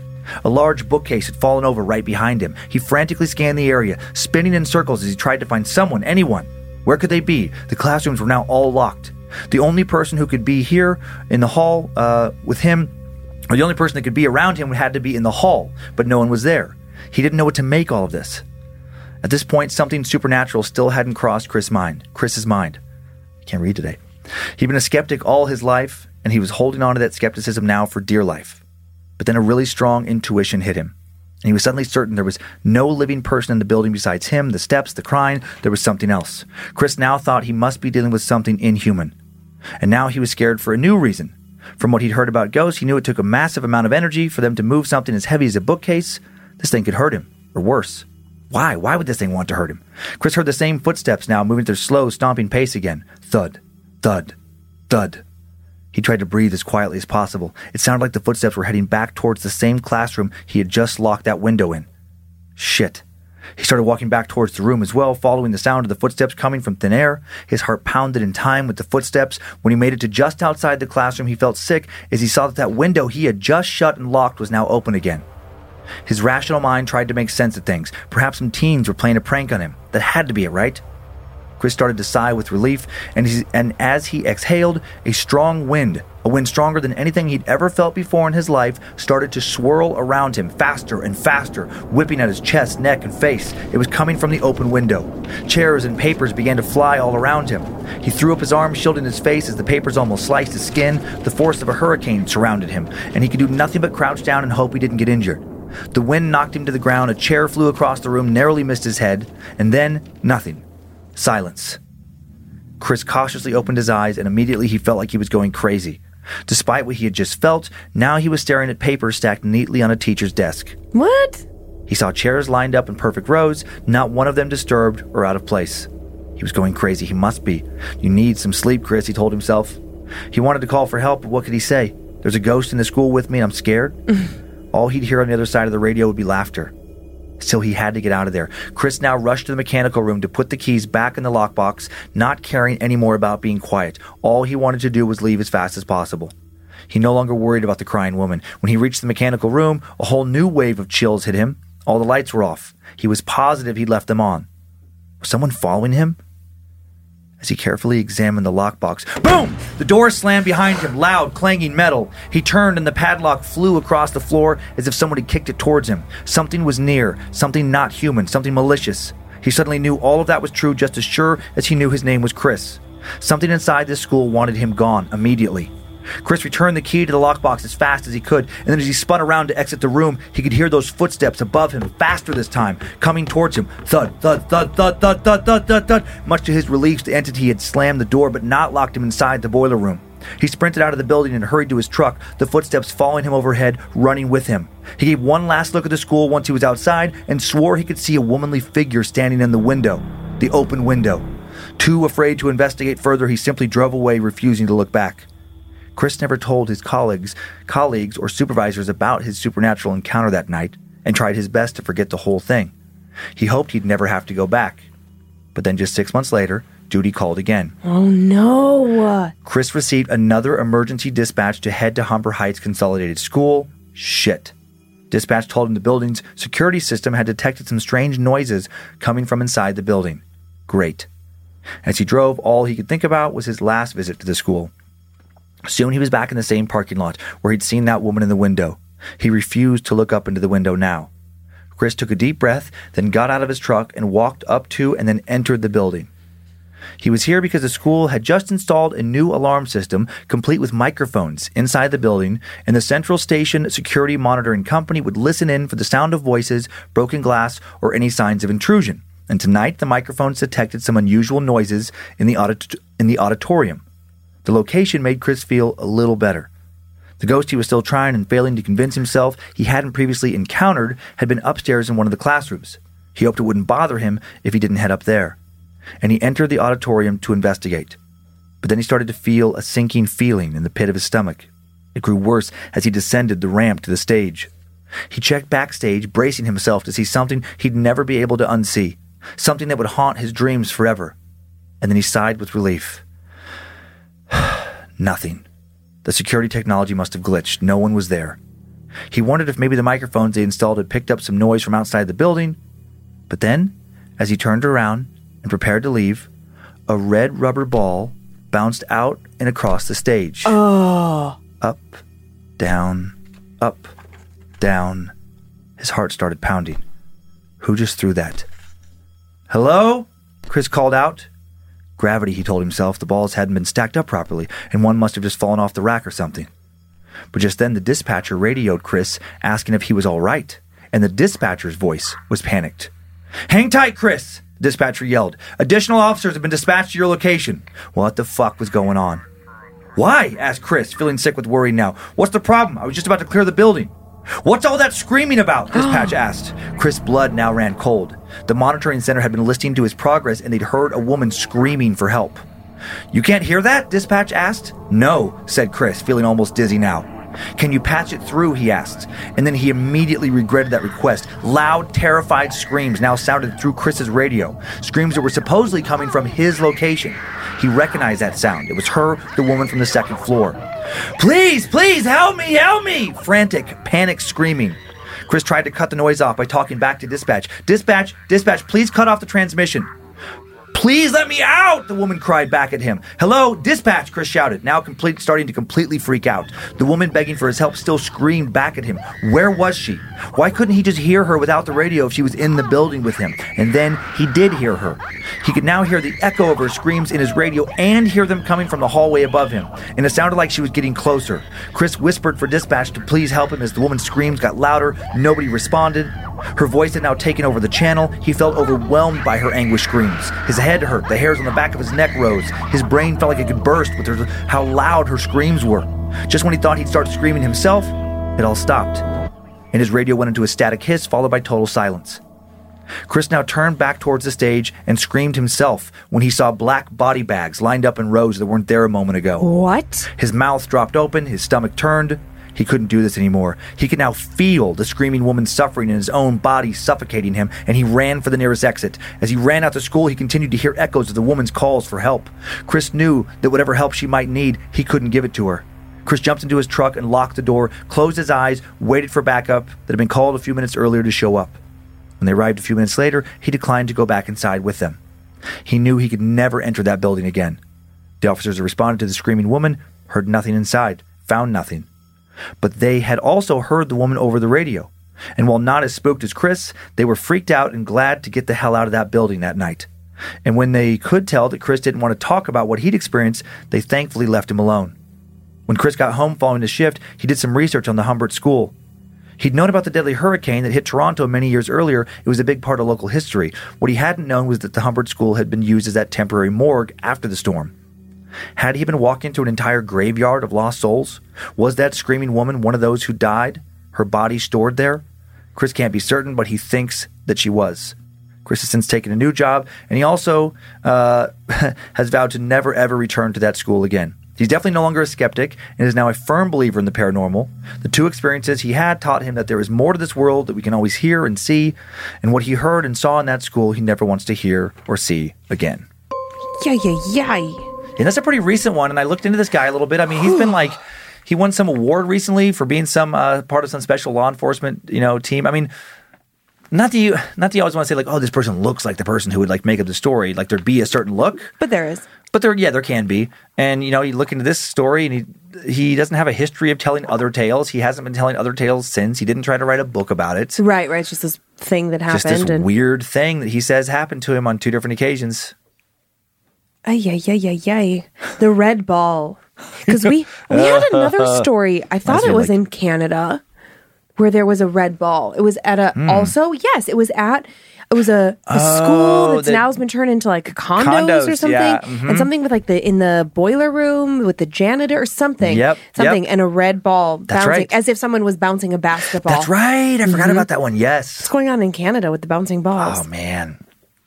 A large bookcase had fallen over right behind him. He frantically scanned the area, spinning in circles as he tried to find someone, anyone. Where could they be? The classrooms were now all locked. The only person who could be here in the hall uh, with him, or the only person that could be around him, had to be in the hall, but no one was there. He didn't know what to make all of this. At this point, something supernatural still hadn't crossed Chris' mind. Chris's mind. I can't read today. He'd been a skeptic all his life, and he was holding on to that skepticism now for dear life. But then a really strong intuition hit him. And he was suddenly certain there was no living person in the building besides him, the steps, the crying. There was something else. Chris now thought he must be dealing with something inhuman. And now he was scared for a new reason. From what he'd heard about ghosts, he knew it took a massive amount of energy for them to move something as heavy as a bookcase. This thing could hurt him, or worse. Why? Why would this thing want to hurt him? Chris heard the same footsteps now, moving at their slow, stomping pace again. Thud, thud, thud. He tried to breathe as quietly as possible. It sounded like the footsteps were heading back towards the same classroom he had just locked that window in. Shit. He started walking back towards the room as well, following the sound of the footsteps coming from thin air. His heart pounded in time with the footsteps. When he made it to just outside the classroom, he felt sick as he saw that that window he had just shut and locked was now open again. His rational mind tried to make sense of things. Perhaps some teens were playing a prank on him. That had to be it, right? Chris started to sigh with relief, and, he, and as he exhaled, a strong wind, a wind stronger than anything he'd ever felt before in his life, started to swirl around him faster and faster, whipping at his chest, neck, and face. It was coming from the open window. Chairs and papers began to fly all around him. He threw up his arms, shielding his face as the papers almost sliced his skin. The force of a hurricane surrounded him, and he could do nothing but crouch down and hope he didn't get injured. The wind knocked him to the ground, a chair flew across the room, narrowly missed his head, and then nothing. Silence. Chris cautiously opened his eyes, and immediately he felt like he was going crazy. Despite what he had just felt, now he was staring at papers stacked neatly on a teacher's desk. What? He saw chairs lined up in perfect rows, not one of them disturbed or out of place. He was going crazy. He must be. You need some sleep, Chris, he told himself. He wanted to call for help, but what could he say? There's a ghost in the school with me and I'm scared. All he'd hear on the other side of the radio would be laughter. Still, he had to get out of there. Chris now rushed to the mechanical room to put the keys back in the lockbox, not caring any more about being quiet. All he wanted to do was leave as fast as possible. He no longer worried about the crying woman. When he reached the mechanical room, a whole new wave of chills hit him. All the lights were off. He was positive he'd left them on. Was someone following him? As he carefully examined the lockbox, boom! The door slammed behind him, loud, clanging metal. He turned and the padlock flew across the floor as if someone had kicked it towards him. Something was near, something not human, something malicious. He suddenly knew all of that was true just as sure as he knew his name was Chris. Something inside this school wanted him gone immediately. Chris returned the key to the lockbox as fast as he could, and then as he spun around to exit the room, he could hear those footsteps above him, faster this time, coming towards him. Thud, thud, thud, thud, thud, thud, thud, thud, thud. Much to his relief, the entity had slammed the door but not locked him inside the boiler room. He sprinted out of the building and hurried to his truck, the footsteps following him overhead, running with him. He gave one last look at the school once he was outside and swore he could see a womanly figure standing in the window, the open window. Too afraid to investigate further, he simply drove away, refusing to look back. Chris never told his colleagues, colleagues or supervisors about his supernatural encounter that night and tried his best to forget the whole thing. He hoped he'd never have to go back. But then just 6 months later, duty called again. Oh no. Chris received another emergency dispatch to head to Humber Heights Consolidated School. Shit. Dispatch told him the building's security system had detected some strange noises coming from inside the building. Great. As he drove, all he could think about was his last visit to the school. Soon he was back in the same parking lot where he'd seen that woman in the window. He refused to look up into the window now. Chris took a deep breath, then got out of his truck and walked up to and then entered the building. He was here because the school had just installed a new alarm system complete with microphones inside the building, and the Central Station Security Monitoring Company would listen in for the sound of voices, broken glass, or any signs of intrusion. And tonight, the microphones detected some unusual noises in the, audit- in the auditorium. The location made Chris feel a little better. The ghost he was still trying and failing to convince himself he hadn't previously encountered had been upstairs in one of the classrooms. He hoped it wouldn't bother him if he didn't head up there. And he entered the auditorium to investigate. But then he started to feel a sinking feeling in the pit of his stomach. It grew worse as he descended the ramp to the stage. He checked backstage, bracing himself to see something he'd never be able to unsee, something that would haunt his dreams forever. And then he sighed with relief. Nothing. The security technology must have glitched. No one was there. He wondered if maybe the microphones they installed had picked up some noise from outside the building. But then, as he turned around and prepared to leave, a red rubber ball bounced out and across the stage. Oh. Up, down, up, down. His heart started pounding. Who just threw that? Hello? Chris called out. Gravity, he told himself. The balls hadn't been stacked up properly, and one must have just fallen off the rack or something. But just then the dispatcher radioed Chris, asking if he was all right, and the dispatcher's voice was panicked. Hang tight, Chris! The dispatcher yelled. Additional officers have been dispatched to your location. What the fuck was going on? Why? asked Chris, feeling sick with worry now. What's the problem? I was just about to clear the building. What's all that screaming about? Dispatch asked. Chris' blood now ran cold. The monitoring center had been listening to his progress and they'd heard a woman screaming for help. You can't hear that? Dispatch asked. No, said Chris, feeling almost dizzy now. Can you patch it through? He asked. And then he immediately regretted that request. Loud, terrified screams now sounded through Chris's radio. Screams that were supposedly coming from his location. He recognized that sound. It was her, the woman from the second floor. Please, please, help me, help me! Frantic, panic screaming. Chris tried to cut the noise off by talking back to dispatch. Dispatch, dispatch, please cut off the transmission. Please let me out! The woman cried back at him. Hello, dispatch, Chris shouted, now complete, starting to completely freak out. The woman begging for his help still screamed back at him. Where was she? Why couldn't he just hear her without the radio if she was in the building with him? And then he did hear her. He could now hear the echo of her screams in his radio and hear them coming from the hallway above him. And it sounded like she was getting closer. Chris whispered for dispatch to please help him as the woman's screams got louder. Nobody responded. Her voice had now taken over the channel. He felt overwhelmed by her anguished screams. His head hurt, the hairs on the back of his neck rose. His brain felt like it could burst with her, how loud her screams were. Just when he thought he'd start screaming himself, it all stopped. And his radio went into a static hiss, followed by total silence. Chris now turned back towards the stage and screamed himself when he saw black body bags lined up in rows that weren't there a moment ago. What? His mouth dropped open, his stomach turned. He couldn't do this anymore. He could now feel the screaming woman suffering in his own body suffocating him, and he ran for the nearest exit. As he ran out to school, he continued to hear echoes of the woman's calls for help. Chris knew that whatever help she might need, he couldn't give it to her. Chris jumped into his truck and locked the door, closed his eyes, waited for backup that had been called a few minutes earlier to show up. When they arrived a few minutes later, he declined to go back inside with them. He knew he could never enter that building again. The officers responded to the screaming woman, heard nothing inside, found nothing. But they had also heard the woman over the radio. And while not as spooked as Chris, they were freaked out and glad to get the hell out of that building that night. And when they could tell that Chris didn't want to talk about what he'd experienced, they thankfully left him alone. When Chris got home following his shift, he did some research on the Humber School. He'd known about the deadly hurricane that hit Toronto many years earlier. It was a big part of local history. What he hadn't known was that the Humber School had been used as that temporary morgue after the storm. Had he been walking through an entire graveyard of lost souls? Was that screaming woman one of those who died? Her body stored there? Chris can't be certain, but he thinks that she was. Chris has since taken a new job, and he also uh, has vowed to never ever return to that school again. He's definitely no longer a skeptic and is now a firm believer in the paranormal. The two experiences he had taught him that there is more to this world that we can always hear and see, and what he heard and saw in that school he never wants to hear or see again. Yeah, yeah, yeah. And that's a pretty recent one. And I looked into this guy a little bit. I mean, he's been like, he won some award recently for being some uh, part of some special law enforcement, you know, team. I mean, not that you, not that you always want to say like, oh, this person looks like the person who would like make up the story. Like there'd be a certain look, But there is. but there, yeah, there can be. And you know, you look into this story, and he he doesn't have a history of telling other tales. He hasn't been telling other tales since. He didn't try to write a book about it. Right, right. It's just this thing that happened. Just this and weird thing that he says happened to him on two different occasions. Ay, ay, ay, ay, ay. The red ball. Because we we had another story. I thought it was like- in Canada where there was a red ball. It was at a Hmm. also yes, it was at it was a, a school Oh, that's the- now has been turned into like condos, Condos, or something, yeah, mhm. and something with like the in the boiler room with the janitor or something. Yep, something yep. and a red ball That's bouncing right. as if someone was bouncing a basketball. That's right. I Mm-hmm. forgot about that one. Yes. What's going on in Canada with the bouncing balls? Oh man,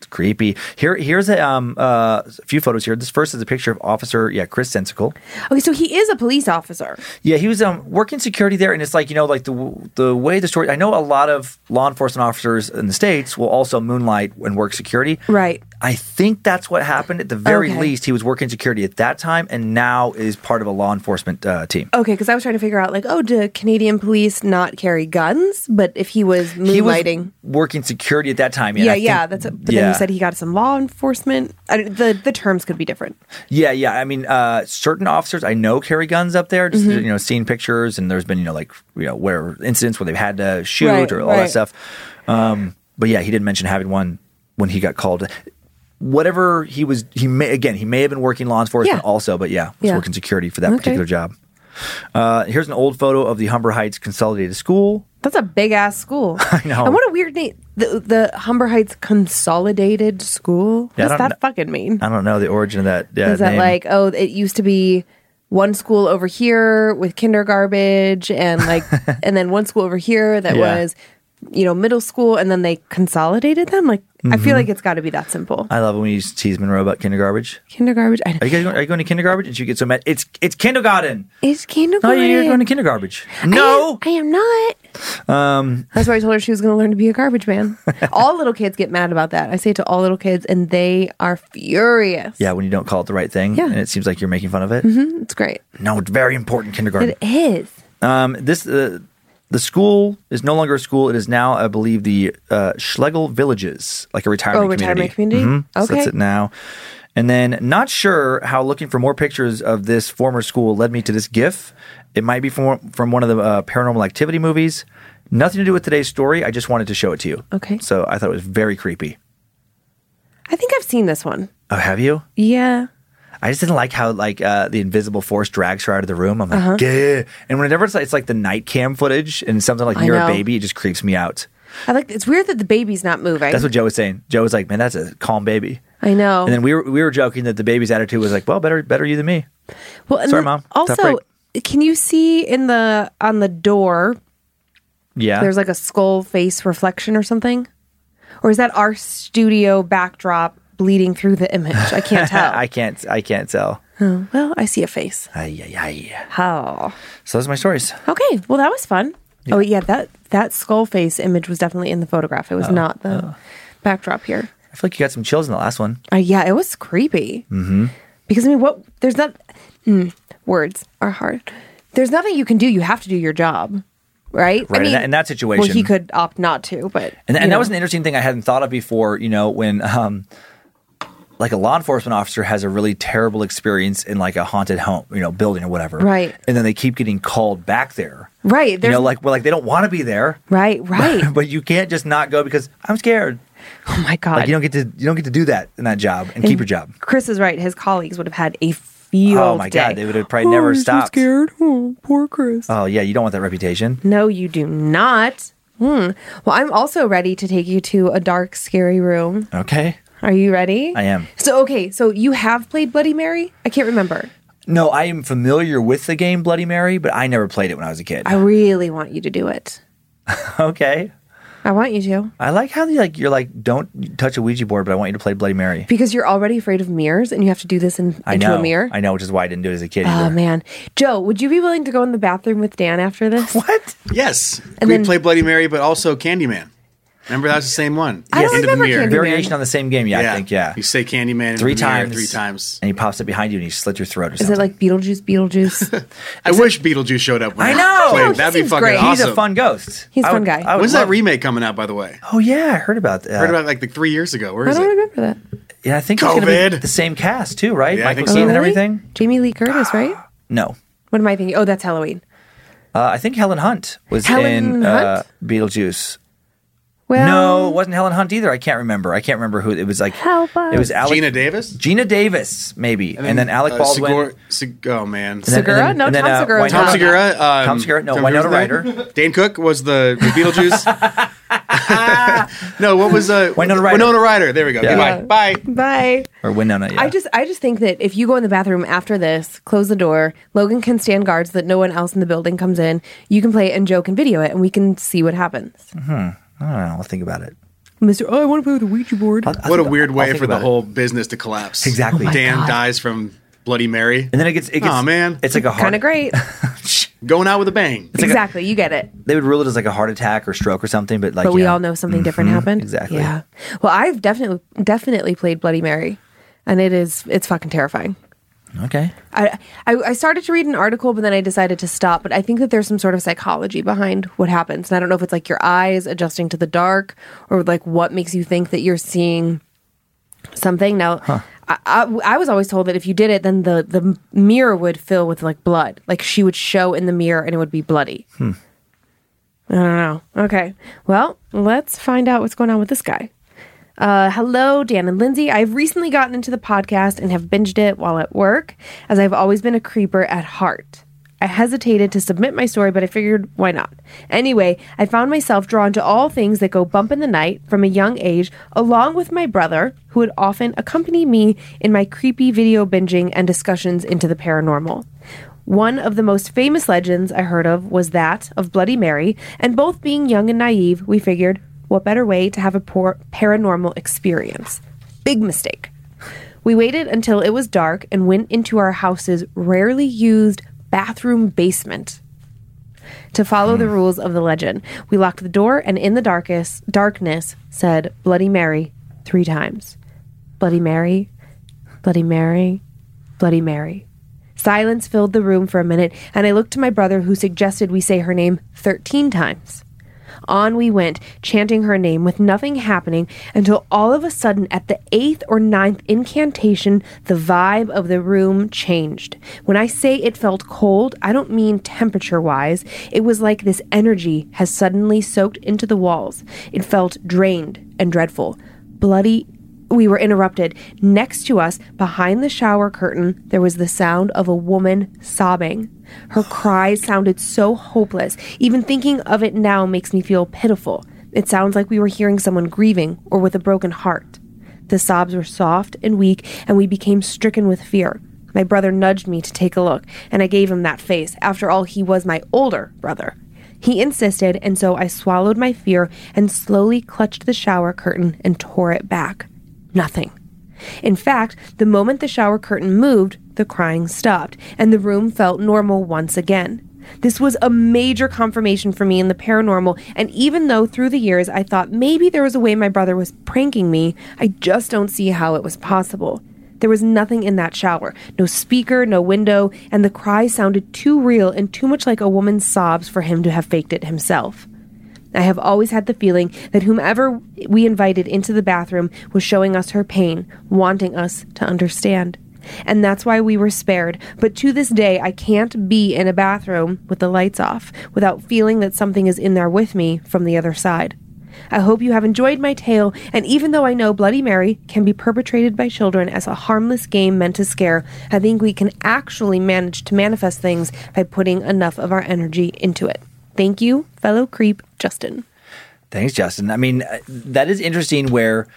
creepy. Here, here's a um uh, a few photos here. This first is a picture of Officer yeah Chris Sensical. Okay, so he is a police officer. Yeah, he was um working security there, and it's like you know like the the way the story. I know a lot of law enforcement officers in the states will also moonlight and work security. Right. I think that's what happened. At the very Okay. least, he was working security at that time, and now is part of a law enforcement uh, team. Okay, because I was trying to figure out, like, oh, do Canadian police not carry guns? But if he was He was moonlighting, working security at that time. yeah, I yeah, think- that's. A, but then you said he got some law enforcement. I, the the terms could be different. Yeah, yeah. I mean, uh, certain officers I know carry guns up there. Just Mm-hmm. you know, seeing pictures, and there's been you know like you know where incidents where they've had to shoot Right, or all right. that stuff. Um, but yeah, he didn't mention having one when he got called. Whatever he was, he may again he may have been working law enforcement Yeah. also, but yeah, was Yeah. working security for that Okay. particular job. Uh, here's an old photo of the Humber Heights Consolidated School. That's a big ass school. I know. And what a weird name. The the Humber Heights Consolidated School. Yeah, What does that kn- fucking mean? I don't know the origin of that. Yeah, Is that name. like oh, it used to be one school over here with kinder garbage and like, and then one school over here that Yeah. was, you know, middle school, and then they consolidated them. Like, I Mm-hmm. feel like it's got to be that simple. I love when you tease Monroe about kindergarbage. Kinder garbage. Are you guys going, are you going to kindergarbage? And she gets so mad. It's it's kindergarten. Is No, you're going to kindergarbage. I am- No. I am, not. Um, That's why I told her she was going to learn to be a garbage man. all little kids get mad about that. I say it to all little kids, and they are furious. Yeah, when you don't call it the right thing, Yeah. and it seems like you're making fun of it. it's great. No, it's very important kindergarten. It is. Um, this uh, the school is no longer a school. It is now, I believe, the uh, Schlegel Villages, like a retirement Oh, community. retirement community? Mhm. So that's it now. And then, not sure how looking for more pictures of this former school led me to this GIF. It might be from from one of the uh, Paranormal Activity movies. Nothing to do with today's story. I just wanted to show it to you. Okay. So I thought it was very creepy. I think I've seen this one. Oh, have you? Yeah. I just didn't like how like uh, the invisible force drags her out of the room. I'm like, Uh-huh. And whenever it's like, it's like the night cam footage and something like near a baby, it just creeps me out. I like. It's weird that the baby's not moving. That's what Joe was saying. Joe was like, "Man, that's a calm baby." I know. And then we were we were joking that the baby's attitude was like, "Well, better better you than me." well, and Sorry, Mom. Also, can you see in the on the door? Yeah, There's like a skull face reflection or something, or is that our studio backdrop bleeding through the image? I can't tell. I can't I can't tell. well, I see a face. Ay, ay, ay. Oh, So those are my stories. okay. Well, that was fun. Oh yeah, that that skull face image was definitely in the photograph. It Oh, was not the backdrop here. I feel like you got some chills in the last one. Uh, yeah, it was creepy. Mm-hmm. Because I mean, what? There's not. Mm, words are hard. There's nothing you can do. You have to do your job, right? Right, in that- in that situation. well, he could opt not to, but And, and that was an interesting thing I hadn't thought of before. You know, when um, like a law enforcement officer has a really terrible experience in like a haunted home, you know, building or whatever, Right. And then they keep getting called back there, right. You know, like well, like they don't want to be there, right, right. but you can't just not go because I'm scared. oh my god! Like you don't get to you don't get to do that in that job and keep your job. Chris is right. His colleagues would have had a field Oh my day. God, they would have probably never I'm so stopped. scared. Oh, poor Chris. Oh yeah, you don't want that reputation. No, you do not. Hmm. Well, I'm also ready to take you to a dark, scary room. Okay. Are you ready? I am. So okay, so you have played Bloody Mary? I can't remember. No, I am familiar with the game Bloody Mary, but I never played it when I was a kid. I really want you to do it. okay. I want you to. I like how you like you're like don't touch a Ouija board, but I want you to play Bloody Mary. Because you're already afraid of mirrors and you have to do this in, I into know. a mirror. I know, which is why I didn't do it as a kid Oh either. man. Joe, would you be willing to go in the bathroom with Dan after this? What? Yes. And we then- play Bloody Mary, but also Candyman. Remember that was the same one. I don't Into remember the mirror. Candyman. Variation on the same game, yeah, I think, yeah. You say Candyman into Three the mirror times. three times. And he pops up behind you and he slits your throat or something. Is something. it like Beetlejuice, Beetlejuice? I wish Beetlejuice showed up. When I know! played. He That'd be seems fucking great. awesome. He's a fun ghost. He's a I fun would- guy. I would When's love- that remake coming out, by the way? Oh yeah, I heard about that. Heard about it like, like three years ago. Where I is don't it? remember that. yeah, I think it's gonna be COVID. the same cast too, right? Yeah, I Michael think so. Keaton and really? everything. Jamie Lee Curtis, right? No, What am I thinking? Oh, that's Halloween. uh, I think Helen Hunt was Helen in uh, Hunt? Beetlejuice. Well, no, it wasn't Helen Hunt either. I can't remember. I can't remember who it was. Like Help us. it was Alec, Geena Davis? Geena Davis, maybe, and then, Alec uh, Baldwin. Sigour- Sig- oh, man. Segura? No, then, Tom uh, Segura Tom Tom Segura. Um, Tom Segura? No, Tom Winona Segura's Ryder. name? Dane Cook was the, the Beetlejuice. no, what was uh, Winona Ryder. Winona Ryder. There we go. Yeah. Goodbye. Bye. Bye. or Winona. Yeah. I just I just think that if you go in the bathroom after this, close the door, Logan can stand guard so that no one else in the building comes in. You can play it and Joe can video it and we can see what happens. I don't know. I'll think about it. Mr. Oh, I want to play with the Ouija board. I'll- I'll What a weird I'll way think for the about it. whole business to collapse. Exactly. Oh Dan God. dies from Bloody Mary. And then it gets. It gets Aw, man. It's like a hard, kind of great. Going out with a bang. like a- exactly. you get it. They would rule it as like a heart attack or stroke or something, but like. But we yeah. all know something mm-hmm. different happened. exactly. Yeah. Well, I've definitely definitely played Bloody Mary. And it is it's fucking terrifying. Okay. I, I I started to read an article, but then I decided to stop. But I think that there's some sort of psychology behind what happens, and I don't know if it's like your eyes adjusting to the dark, or like what makes you think that you're seeing something. Now, I, I, I was always told that if you did it, then the the mirror would fill with like blood, like she would show in the mirror, and it would be bloody. Hmm. I don't know. Okay, well, let's find out what's going on with this guy. Uh, hello, Dan and Lindsay. I've recently gotten into the podcast and have binged it while at work, as I've always been a creeper at heart. I hesitated to submit my story, but I figured why not? Anyway, I found myself drawn to all things that go bump in the night from a young age, along with my brother, who would often accompany me in my creepy video binging and discussions into the paranormal. One of the most famous legends I heard of was that of Bloody Mary, and both being young and naive, we figured, what better way to have a poor paranormal experience? Big mistake. We waited until it was dark and went into our house's rarely used bathroom basement. To follow the hmm. rules of the legend, we locked the door and in the darkest darkness said Bloody Mary three times. Bloody Mary, Bloody Mary, Bloody Mary. Silence filled the room for a minute, and I looked to my brother, who suggested we say her name 13 times. On we went, chanting her name with nothing happening until all of a sudden, at the eighth or ninth incantation, the vibe of the room changed. When I say it felt cold, I don't mean temperature wise. It was like this energy has suddenly soaked into the walls. It felt drained and dreadful. Bloody we were interrupted. Next to us, behind the shower curtain, there was the sound of a woman sobbing. Her cries sounded so hopeless. Even thinking of it now makes me feel pitiful. It sounds like we were hearing someone grieving or with a broken heart. The sobs were soft and weak, and we became stricken with fear. My brother nudged me to take a look, and I gave him that face. After all, he was my older brother. He insisted, and so I swallowed my fear and slowly clutched the shower curtain and tore it back. Nothing. In fact, the moment the shower curtain moved, the crying stopped, and the room felt normal once again. This was a major confirmation for me in the paranormal, and even though through the years I thought maybe there was a way my brother was pranking me, I just don't see how it was possible. There was nothing in that shower no speaker, no window, and the cry sounded too real and too much like a woman's sobs for him to have faked it himself. I have always had the feeling that whomever we invited into the bathroom was showing us her pain, wanting us to understand. And that's why we were spared. But to this day, I can't be in a bathroom with the lights off without feeling that something is in there with me from the other side. I hope you have enjoyed my tale, and even though I know Bloody Mary can be perpetrated by children as a harmless game meant to scare, I think we can actually manage to manifest things by putting enough of our energy into it. Thank you, fellow creep Justin. Thanks, Justin. I mean, uh, that is interesting where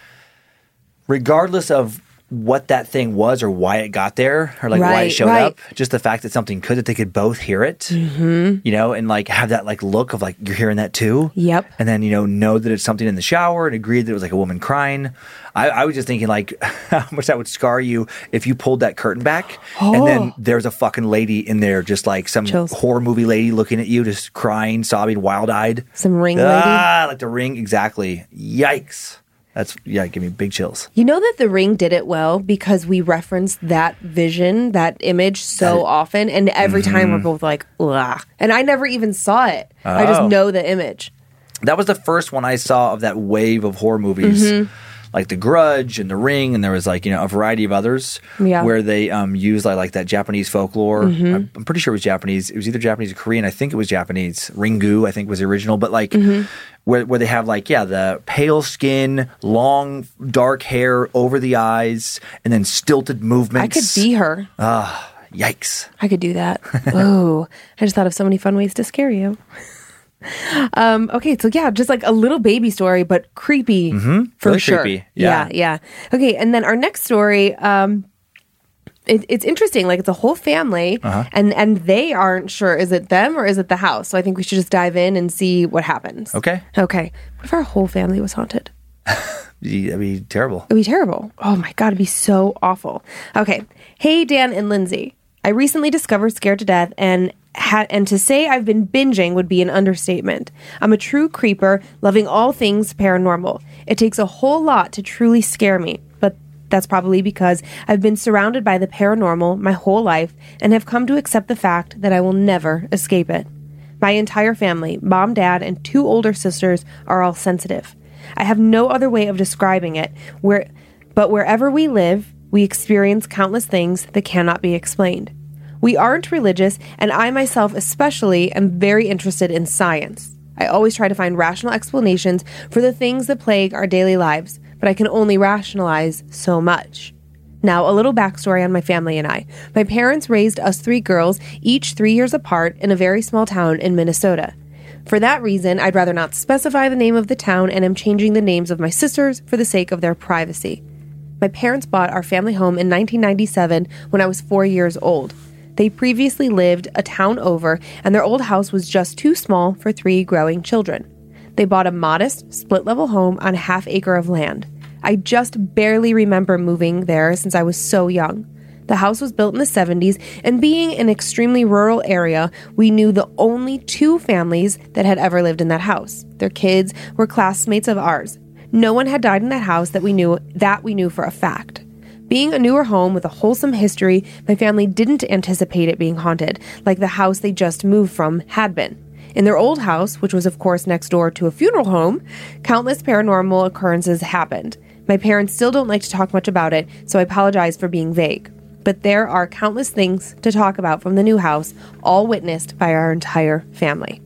regardless of what that thing was or why it got there or like why it showed right. up just the fact that something could that they could both hear it mm-hmm. you know and like have that like look of like you're hearing that too Yep. and then you know know that it's something in the shower and agree that it was like a woman crying i, I was just thinking like how much that would scar you if you pulled that curtain back and then there's a fucking lady in there just like some Oh. Chills. horror movie lady looking at you just crying sobbing wild-eyed Some ring lady. ah, like the ring exactly yikes that's yeah give me big chills You know that The Ring did it well because we referenced that vision, that image so That- often, and every time we're both like, ugh. And I never even saw it. I just Oh. know the image. that was the first one I saw of that wave of horror movies, Mm-hmm. Like The Grudge and The Ring, and there was like you know a variety of others Yeah. Mm-hmm. where they um, used like like that Japanese folklore. I'm, I'm pretty sure it was Japanese. It was either Japanese or Korean. I think it was Japanese. Ringu, I think, was the original. But like Mm-hmm. where where they have like yeah the pale skin, long dark hair over the eyes, and then stilted movements. I could be her. Ugh yikes! I could do that. oh, I just thought of so many fun ways to scare you. Um, okay, so yeah, just like a little baby story, but creepy for Mm-hmm. Really sure. creepy, Yeah. yeah. yeah, Okay, and then our next story, um, it, it's interesting. Like it's a whole family, Uh-huh. and and they aren't sure is it them or is it the house. So I think we should just dive in and see what happens. Okay, Okay. What if our whole family was haunted? that'd be terrible. It'd be terrible. Oh my God, it'd be so awful. Okay. Hey, Dan and Lindsay. I recently discovered Scared to Death and ha- and to say I've been binging would be an understatement. I'm a true creeper, loving all things paranormal. It takes a whole lot to truly scare me, but that's probably because I've been surrounded by the paranormal my whole life and have come to accept the fact that I will never escape it. My entire family, mom, dad, and two older sisters, are all sensitive. I have no other way of describing it. Where, but wherever we live, we experience countless things that cannot be explained. We aren't religious, and I myself especially am very interested in science. I always try to find rational explanations for the things that plague our daily lives, but I can only rationalize so much. Now, a little backstory on my family and I. My parents raised us three girls, each three years apart, in a very small town in Minnesota. For that reason, I'd rather not specify the name of the town and am changing the names of my sisters for the sake of their privacy. My parents bought our family home in 1997 when I was four years old. They previously lived a town over, and their old house was just too small for three growing children. They bought a modest, split level home on a half acre of land. I just barely remember moving there since I was so young. The house was built in the 70s, and being an extremely rural area, we knew the only two families that had ever lived in that house. Their kids were classmates of ours. No one had died in that house that we knew that we knew for a fact. Being a newer home with a wholesome history, my family didn't anticipate it being haunted, like the house they just moved from had been. In their old house, which was of course next door to a funeral home, countless paranormal occurrences happened. My parents still don't like to talk much about it, so I apologize for being vague. But there are countless things to talk about from the new house, all witnessed by our entire family.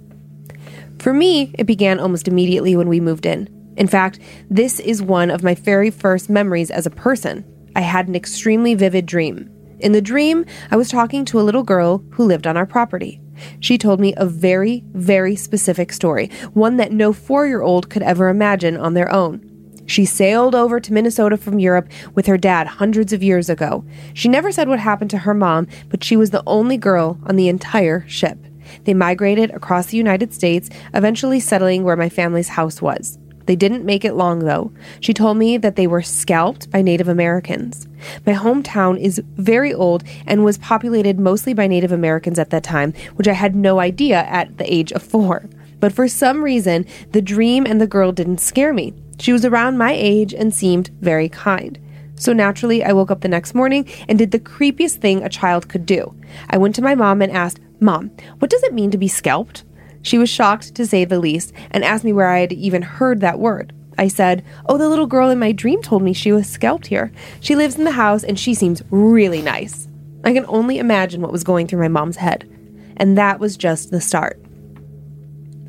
For me, it began almost immediately when we moved in. In fact, this is one of my very first memories as a person. I had an extremely vivid dream. In the dream, I was talking to a little girl who lived on our property. She told me a very, very specific story, one that no four year old could ever imagine on their own. She sailed over to Minnesota from Europe with her dad hundreds of years ago. She never said what happened to her mom, but she was the only girl on the entire ship. They migrated across the United States, eventually settling where my family's house was. They didn't make it long, though. She told me that they were scalped by Native Americans. My hometown is very old and was populated mostly by Native Americans at that time, which I had no idea at the age of four. But for some reason, the dream and the girl didn't scare me. She was around my age and seemed very kind. So naturally, I woke up the next morning and did the creepiest thing a child could do. I went to my mom and asked, Mom, what does it mean to be scalped? She was shocked, to say the least, and asked me where I had even heard that word. I said, Oh, the little girl in my dream told me she was scalped here. She lives in the house and she seems really nice. I can only imagine what was going through my mom's head. And that was just the start.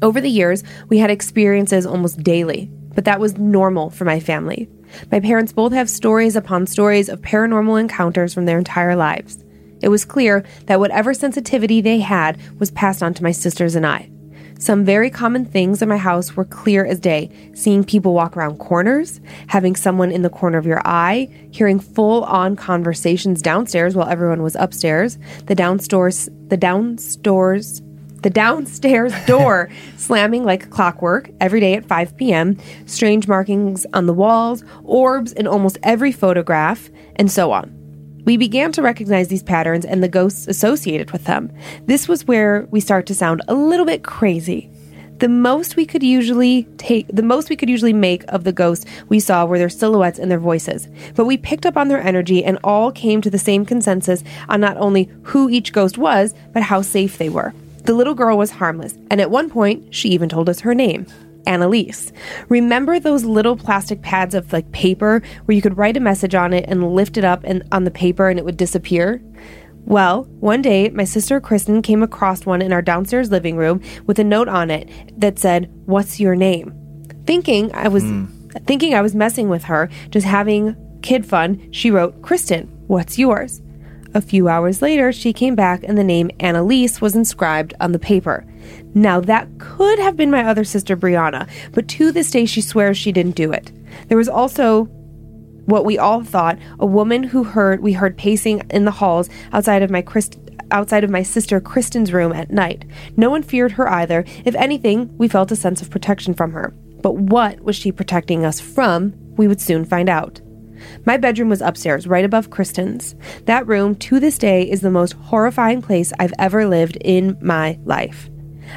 Over the years, we had experiences almost daily, but that was normal for my family. My parents both have stories upon stories of paranormal encounters from their entire lives. It was clear that whatever sensitivity they had was passed on to my sisters and I. Some very common things in my house were clear as day seeing people walk around corners, having someone in the corner of your eye, hearing full on conversations downstairs while everyone was upstairs, the downstairs, the downstairs, the downstairs door slamming like clockwork every day at 5 p.m., strange markings on the walls, orbs in almost every photograph, and so on. We began to recognize these patterns and the ghosts associated with them. This was where we start to sound a little bit crazy. The most we could usually take the most we could usually make of the ghosts we saw were their silhouettes and their voices. But we picked up on their energy and all came to the same consensus on not only who each ghost was, but how safe they were. The little girl was harmless, and at one point she even told us her name. Annalise. Remember those little plastic pads of like paper where you could write a message on it and lift it up and on the paper and it would disappear? Well, one day my sister Kristen came across one in our downstairs living room with a note on it that said, "What's your name?" Thinking I was hmm. thinking I was messing with her, just having kid fun, she wrote, "Kristen, what's yours?" A few hours later, she came back and the name Annalise was inscribed on the paper. Now, that could have been my other sister, Brianna, but to this day, she swears she didn't do it. There was also what we all thought a woman who heard we heard pacing in the halls outside of my Christ, outside of my sister Kristen's room at night. No one feared her either. If anything, we felt a sense of protection from her. But what was she protecting us from? We would soon find out. My bedroom was upstairs, right above Kristen's. That room, to this day, is the most horrifying place I've ever lived in my life.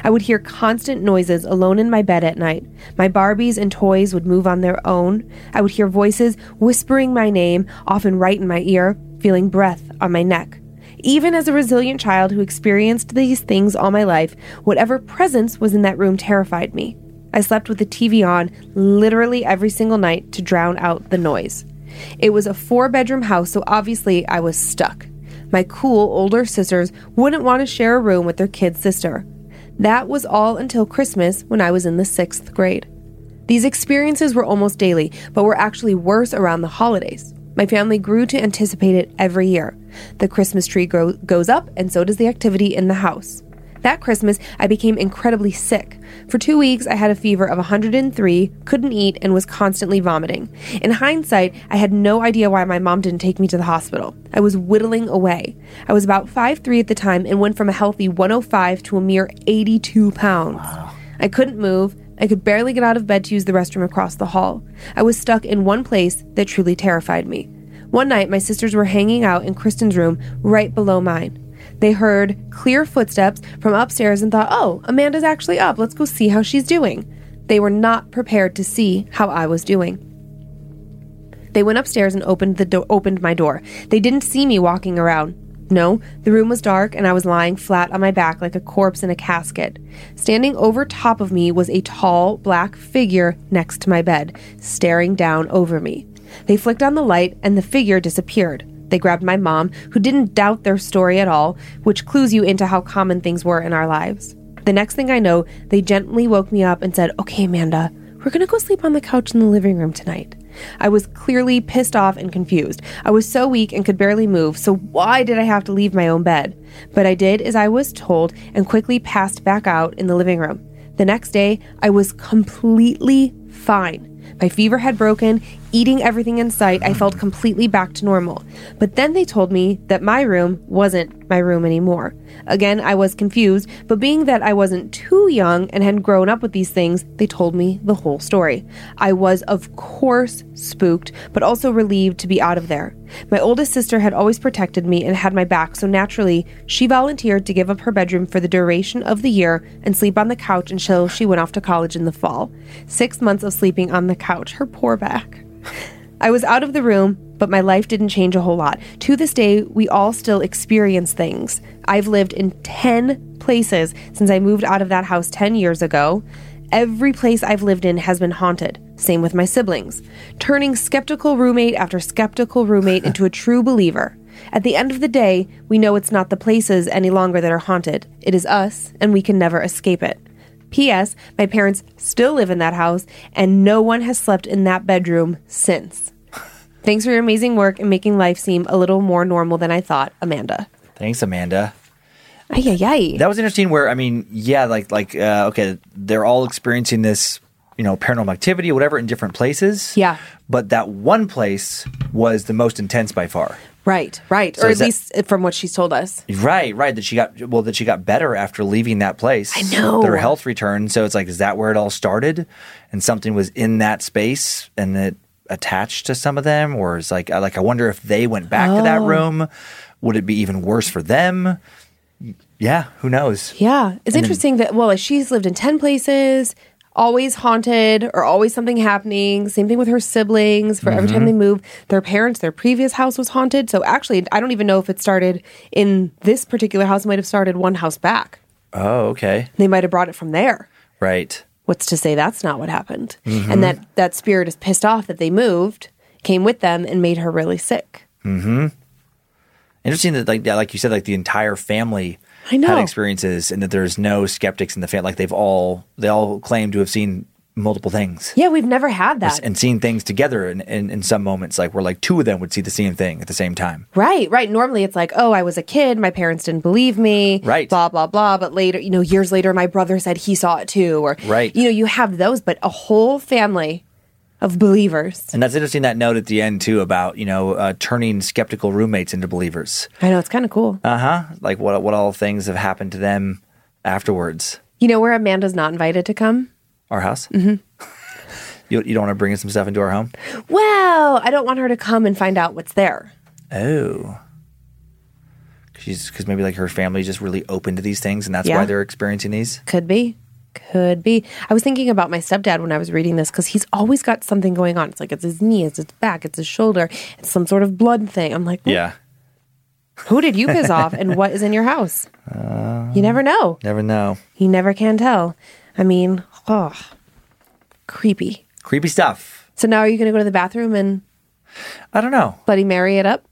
I would hear constant noises alone in my bed at night. My Barbies and toys would move on their own. I would hear voices whispering my name, often right in my ear, feeling breath on my neck. Even as a resilient child who experienced these things all my life, whatever presence was in that room terrified me. I slept with the TV on literally every single night to drown out the noise. It was a four bedroom house, so obviously I was stuck. My cool older sisters wouldn't want to share a room with their kid sister. That was all until Christmas when I was in the sixth grade. These experiences were almost daily, but were actually worse around the holidays. My family grew to anticipate it every year. The Christmas tree grow- goes up, and so does the activity in the house. That Christmas, I became incredibly sick. For two weeks, I had a fever of 103, couldn't eat, and was constantly vomiting. In hindsight, I had no idea why my mom didn't take me to the hospital. I was whittling away. I was about 5'3 at the time and went from a healthy 105 to a mere 82 pounds. I couldn't move. I could barely get out of bed to use the restroom across the hall. I was stuck in one place that truly terrified me. One night, my sisters were hanging out in Kristen's room right below mine. They heard clear footsteps from upstairs and thought, oh, Amanda's actually up. Let's go see how she's doing. They were not prepared to see how I was doing. They went upstairs and opened the do- opened my door. They didn't see me walking around. No, the room was dark and I was lying flat on my back like a corpse in a casket. Standing over top of me was a tall black figure next to my bed, staring down over me. They flicked on the light and the figure disappeared. They grabbed my mom, who didn't doubt their story at all, which clues you into how common things were in our lives. The next thing I know, they gently woke me up and said, Okay, Amanda, we're gonna go sleep on the couch in the living room tonight. I was clearly pissed off and confused. I was so weak and could barely move, so why did I have to leave my own bed? But I did as I was told and quickly passed back out in the living room. The next day, I was completely fine. My fever had broken, eating everything in sight, I felt completely back to normal. But then they told me that my room wasn't my room anymore. Again, I was confused, but being that I wasn't too young and had grown up with these things, they told me the whole story. I was, of course, spooked, but also relieved to be out of there. My oldest sister had always protected me and had my back, so naturally, she volunteered to give up her bedroom for the duration of the year and sleep on the couch until she went off to college in the fall. Six months of sleeping on the couch, her poor back. I was out of the room, but my life didn't change a whole lot. To this day, we all still experience things. I've lived in 10 places since I moved out of that house 10 years ago. Every place I've lived in has been haunted. Same with my siblings. Turning skeptical roommate after skeptical roommate into a true believer. At the end of the day, we know it's not the places any longer that are haunted. It is us, and we can never escape it. P.S. My parents still live in that house, and no one has slept in that bedroom since. Thanks for your amazing work and making life seem a little more normal than I thought, Amanda. Thanks, Amanda. Ay, ay, ay. That was interesting. Where I mean, yeah, like like uh, okay, they're all experiencing this, you know, paranormal activity or whatever in different places. Yeah. But that one place was the most intense by far. Right, right. So or at that- least uh, from what she's told us. Right, right. That she got well, that she got better after leaving that place. I know. that her health returned. So it's like, is that where it all started? And something was in that space, and it attached to some of them, or is like, I like, I wonder if they went back to Oh. that room, would it be even worse for them? Yeah, who knows? Yeah. It's interesting that, well, she's lived in 10 places, always haunted or always something happening. Same thing with her siblings. For every Mm-hmm. time they move, their parents, their previous house was haunted. So actually, I don't even know if it started in this particular house. It might have started one house back. Oh, okay, They might have brought it from there. right. What's to say that's not what happened? Mm-hmm. And that that spirit is pissed off that they moved, came with them, and made her really sick. Hmm. Interesting that like yeah, like you said, like the entire family I know. had experiences, and that there's no skeptics in the family. Like they've all they all claim to have seen multiple things. Yeah, we've never had that. and seen things together in, in, in some moments, like where like two of them would see the same thing at the same time. Right, right. Normally it's like, oh, I was a kid, my parents didn't believe me, Right. Blah blah blah. But later, you know, years later, my brother said he saw it too, or Right. You know, you have those, but a whole family of believers. And that's interesting that note at the end too about you know uh, turning skeptical roommates into believers. I know it's kind of cool. Uh huh. Like what what all things have happened to them afterwards. you know where Amanda's not invited to come? Our house. Mm-hmm. you you don't want to bring some stuff into our home. Well, I don't want her to come and find out what's there. Oh. She's because maybe like her family's just really open to these things, and that's Yeah. why they're experiencing these. Could be. Could be. I was thinking about my stepdad when I was reading this because he's always got something going on. It's like it's his knee, it's his back, it's his shoulder, it's some sort of blood thing. I'm like, Yeah. who did you piss off and what is in your house? Uh, you never know. Never know. You never can tell. I mean, oh, creepy. Creepy stuff. So now are you going to go to the bathroom and I don't know. Bloody Mary it up?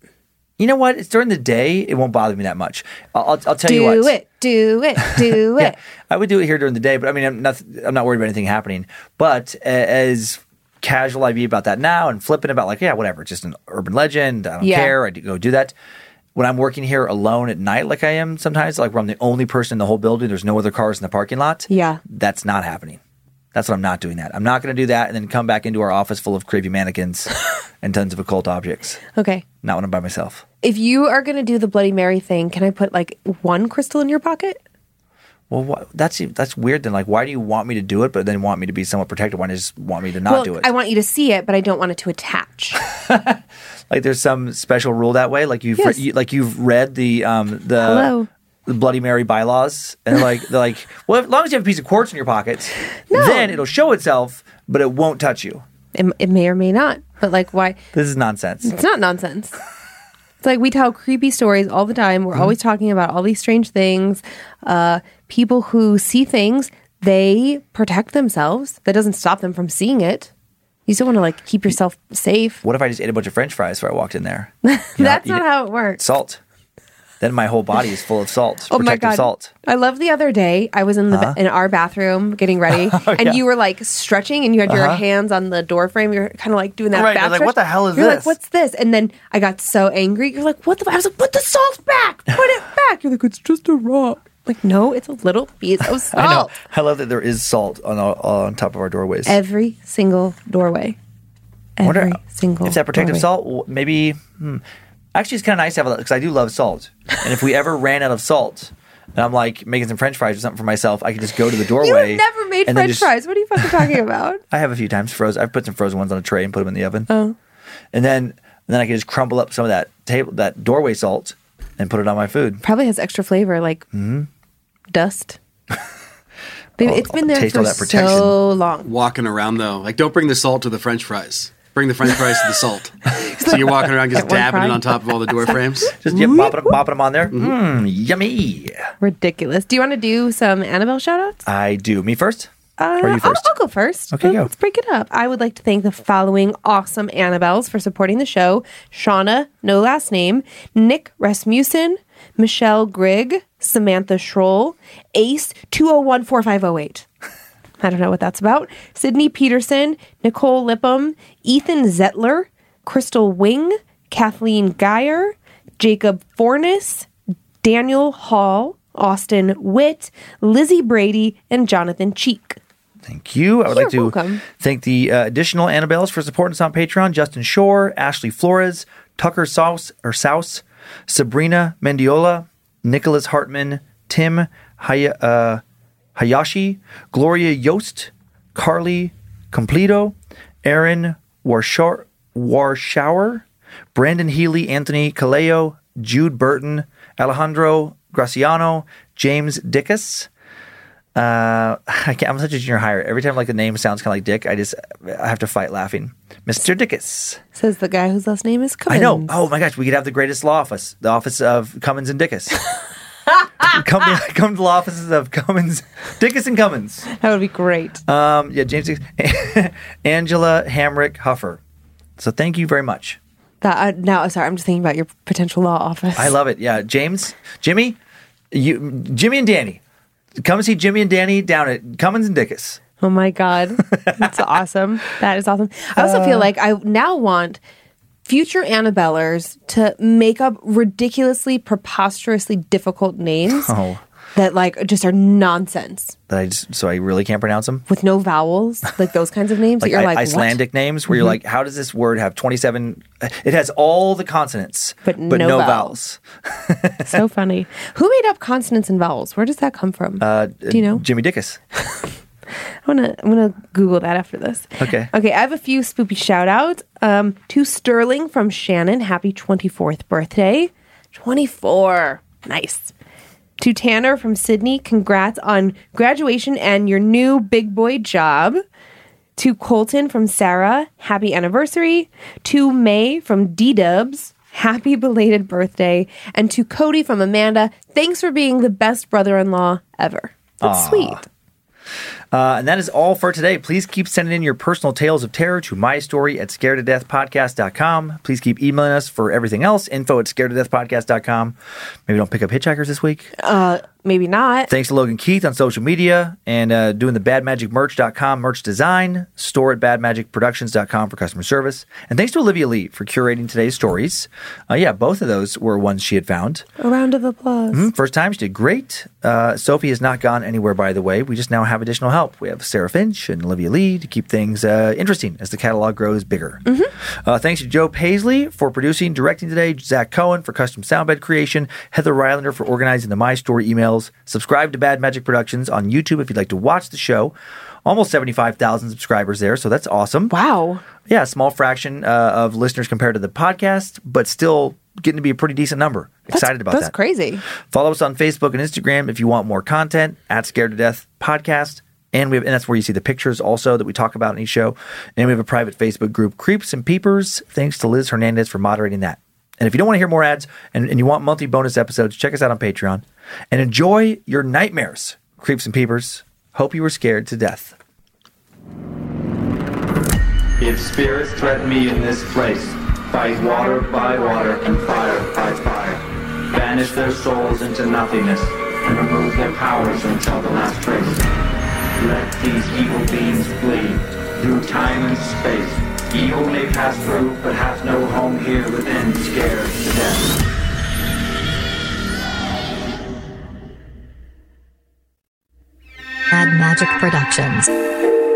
You know what? It's during the day. It won't bother me that much. I'll, I'll, I'll tell Do you what. Do it, do it, do Yeah, it. I would do it here during the day, but I mean, I'm not. I'm not worried about anything happening. But as casual I be about that now, and flipping about like, yeah, whatever, it's just an urban legend. I don't Yeah. care. I do go do that. When I'm working here alone at night, like I am sometimes, like where I'm the only person in the whole building, there's no other cars in the parking lot. Yeah. that's not happening. That's what I'm not doing. That I'm not going to do that, and then come back into our office full of creepy mannequins and tons of occult objects. Okay. Not when I'm by myself. If you are going to do the Bloody Mary thing, can I put like one crystal in your pocket? Well, wha- that's that's weird. Then, like, why do you want me to do it, but then want me to be somewhat protected? Why not just want me to not well, do it? I want you to see it, but I don't want it to attach. like, there's some special rule that way. Like you've Yes. re- you, like you've read the um the Hello. The Bloody Mary bylaws, and like they're like, well, as long as you have a piece of quartz in your pocket, then it'll show itself, but it won't touch you. It, it may or may not, but like, why? This is nonsense. It's not nonsense. It's like we tell creepy stories all the time. We're always talking about all these strange things. Uh, people who see things, they protect themselves. That doesn't stop them from seeing it. You still want to like keep yourself safe. What if I just ate a bunch of French fries before I walked in there? That's not get how it works. salt. Then my whole body is full of salt, Oh my god! salt. I love the other day. I was in the in our bathroom getting ready, and Oh, yeah. you were like stretching, and you had your hands on the door frame. You're kind of like doing that. Right, back you're like, "What the hell is this? You're this?" like, "What's this?" And then I got so angry. You're like, "What the?" I was like, "Put the salt back! Put it back!" You're like, "It's just a rock." Like, no, it's a little piece of salt. I know. I love that there is salt on all, on top of our doorways. Every single doorway. wonder Every single. if that protective doorway. salt maybe hmm. Actually it's kind of nice to have because i do love salt and if we ever ran out of salt and i'm like making some french fries or something for myself i could just go to the You doorway have never made French just- fries. What are you fucking talking about? i have a few times frozen i've put some frozen ones on a tray and put them in the oven oh. and then and then i can just crumble up some of that table that doorway salt and put it on my food Probably has extra flavor, like mmm dust. Oh, Baby, I'll- it's been I'll there taste for all that protection. so long. Walking around though, like don't bring the salt to the French fries. Bring the French fries to the salt. so you're walking around just Get dabbing it on top of all the door frames. just yeah, bopping, bopping them on there mm, yummy Ridiculous. Do you want to do some Annabelle shout outs? i do me first Uh, or you I'll, 1st I'll go first. Okay, Well, go. Let's break it up. I would like to thank the following awesome Annabelles for supporting the show Shauna, no last name, Nick Rasmussen, Michelle Grigg, Samantha Schroll, Ace 2014508. I don't know what that's about. Sydney Peterson, Nicole Lippum, Ethan Zettler, Crystal Wing, Kathleen Geyer, Jacob Fornes, Daniel Hall, Austin Witt, Lizzie Brady, and Jonathan Cheek. Thank you. I would like to welcome. thank the uh, additional Annabelles for supporting us on Patreon. Justin Shore, Ashley Flores, Tucker Saus or Souse, Sabrina Mendiola, Nicholas Hartman, Tim Hay- uh, Hayashi, Gloria Yost, Carly Completo, Aaron Warshar- Warshauer, Brandon Healy, Anthony Caleo, Jude Burton, Alejandro Graciano, James Dickus, uh, I can't, I'm such a junior hire. Every time like the name sounds kind of like Dick, I just I have to fight laughing. Mr. Dickus. Says the guy whose last name is Cummins. I know. Oh my gosh, we could have the greatest law office, the office of Cummins and Dickus. come to come to the offices of Cummins, Dickus and Cummins. That would be great. Um, yeah, James, Angela Hamrick Huffer. So thank you very much. That uh, now, sorry, I'm just thinking about your potential law office. I love it. Yeah, James, Jimmy, you, Jimmy and Danny, come see Jimmy and Danny down at Cummins and Dickus. Oh my god, that's awesome. That is awesome. I also Uh, feel like I now want future Annabellers to make up ridiculously, preposterously difficult names Oh. that like just are nonsense That I just so I really can't pronounce them. with no vowels, like those kinds of names. like, that you're I- like what? Icelandic names where you're like, how does this word have 27? It has all the consonants, But no vowels. So funny. Who made up consonants and vowels? Where does that come from? Uh, Do you know? Jimmy Dickus. I'm gonna I'm gonna Google that after this. Okay. Okay, I have a few spoopy shout outs. Um, to Sterling from Shannon, happy 24th birthday. 24. Nice. To Tanner from Sydney, congrats on graduation and your new big boy job. To Colton from Sarah, happy anniversary. To May from D Dubs, happy belated birthday. And to Cody from Amanda, thanks for being the best brother in law ever. That's sweet. Uh, and that is all for today. Please keep sending in your personal tales of terror to my story at scaredtodeathpodcast.com. Please keep emailing us for everything else. Info at scaredtodeathpodcast.com. Maybe don't pick up hitchhikers this week. Maybe not. Thanks to Logan Keith on social media and uh, doing the badmagicmerch.com merch design, store at badmagicproductions.com for customer service. And thanks to Olivia Lee for curating today's stories. Uh, yeah, both of those were ones she had found. A round of applause. Hmm, First time, she did great. Uh, Sophie has not gone anywhere, by the way. We just now have additional help. We have Sarah Finch and Olivia Lee to keep things uh, interesting as the catalog grows bigger. Uh, thanks to Joe Paisley for producing, directing today, Zach Cohen for custom soundbed creation, Heather Rylander for organizing the My Story emails. Subscribe to Bad Magic Productions on YouTube if you'd like to watch the show. Almost 75,000 subscribers there, so that's awesome. Wow. Yeah, a small fraction uh, of listeners compared to the podcast, but still getting to be a pretty decent number. Excited about That's that. That's crazy. Follow us on Facebook and Instagram if you want more content at Scared to Death Podcast. And we have, and that's where you see the pictures also that we talk about in each show. And we have a private Facebook group, Creeps and Peepers. Thanks to Liz Hernandez for moderating that. And if you don't want to hear more ads and, and you want monthly bonus episodes, check us out on Patreon and enjoy your nightmares, Creeps and Peepers. Hope you were scared to death. If spirits threaten me in this place, fight water by water and fire by fire. Banish their souls into nothingness and remove their powers until the last trace. Let these evil beings flee through time and space. Evil may pass through, but hath no home here within, scared to death. Bad Magic Productions.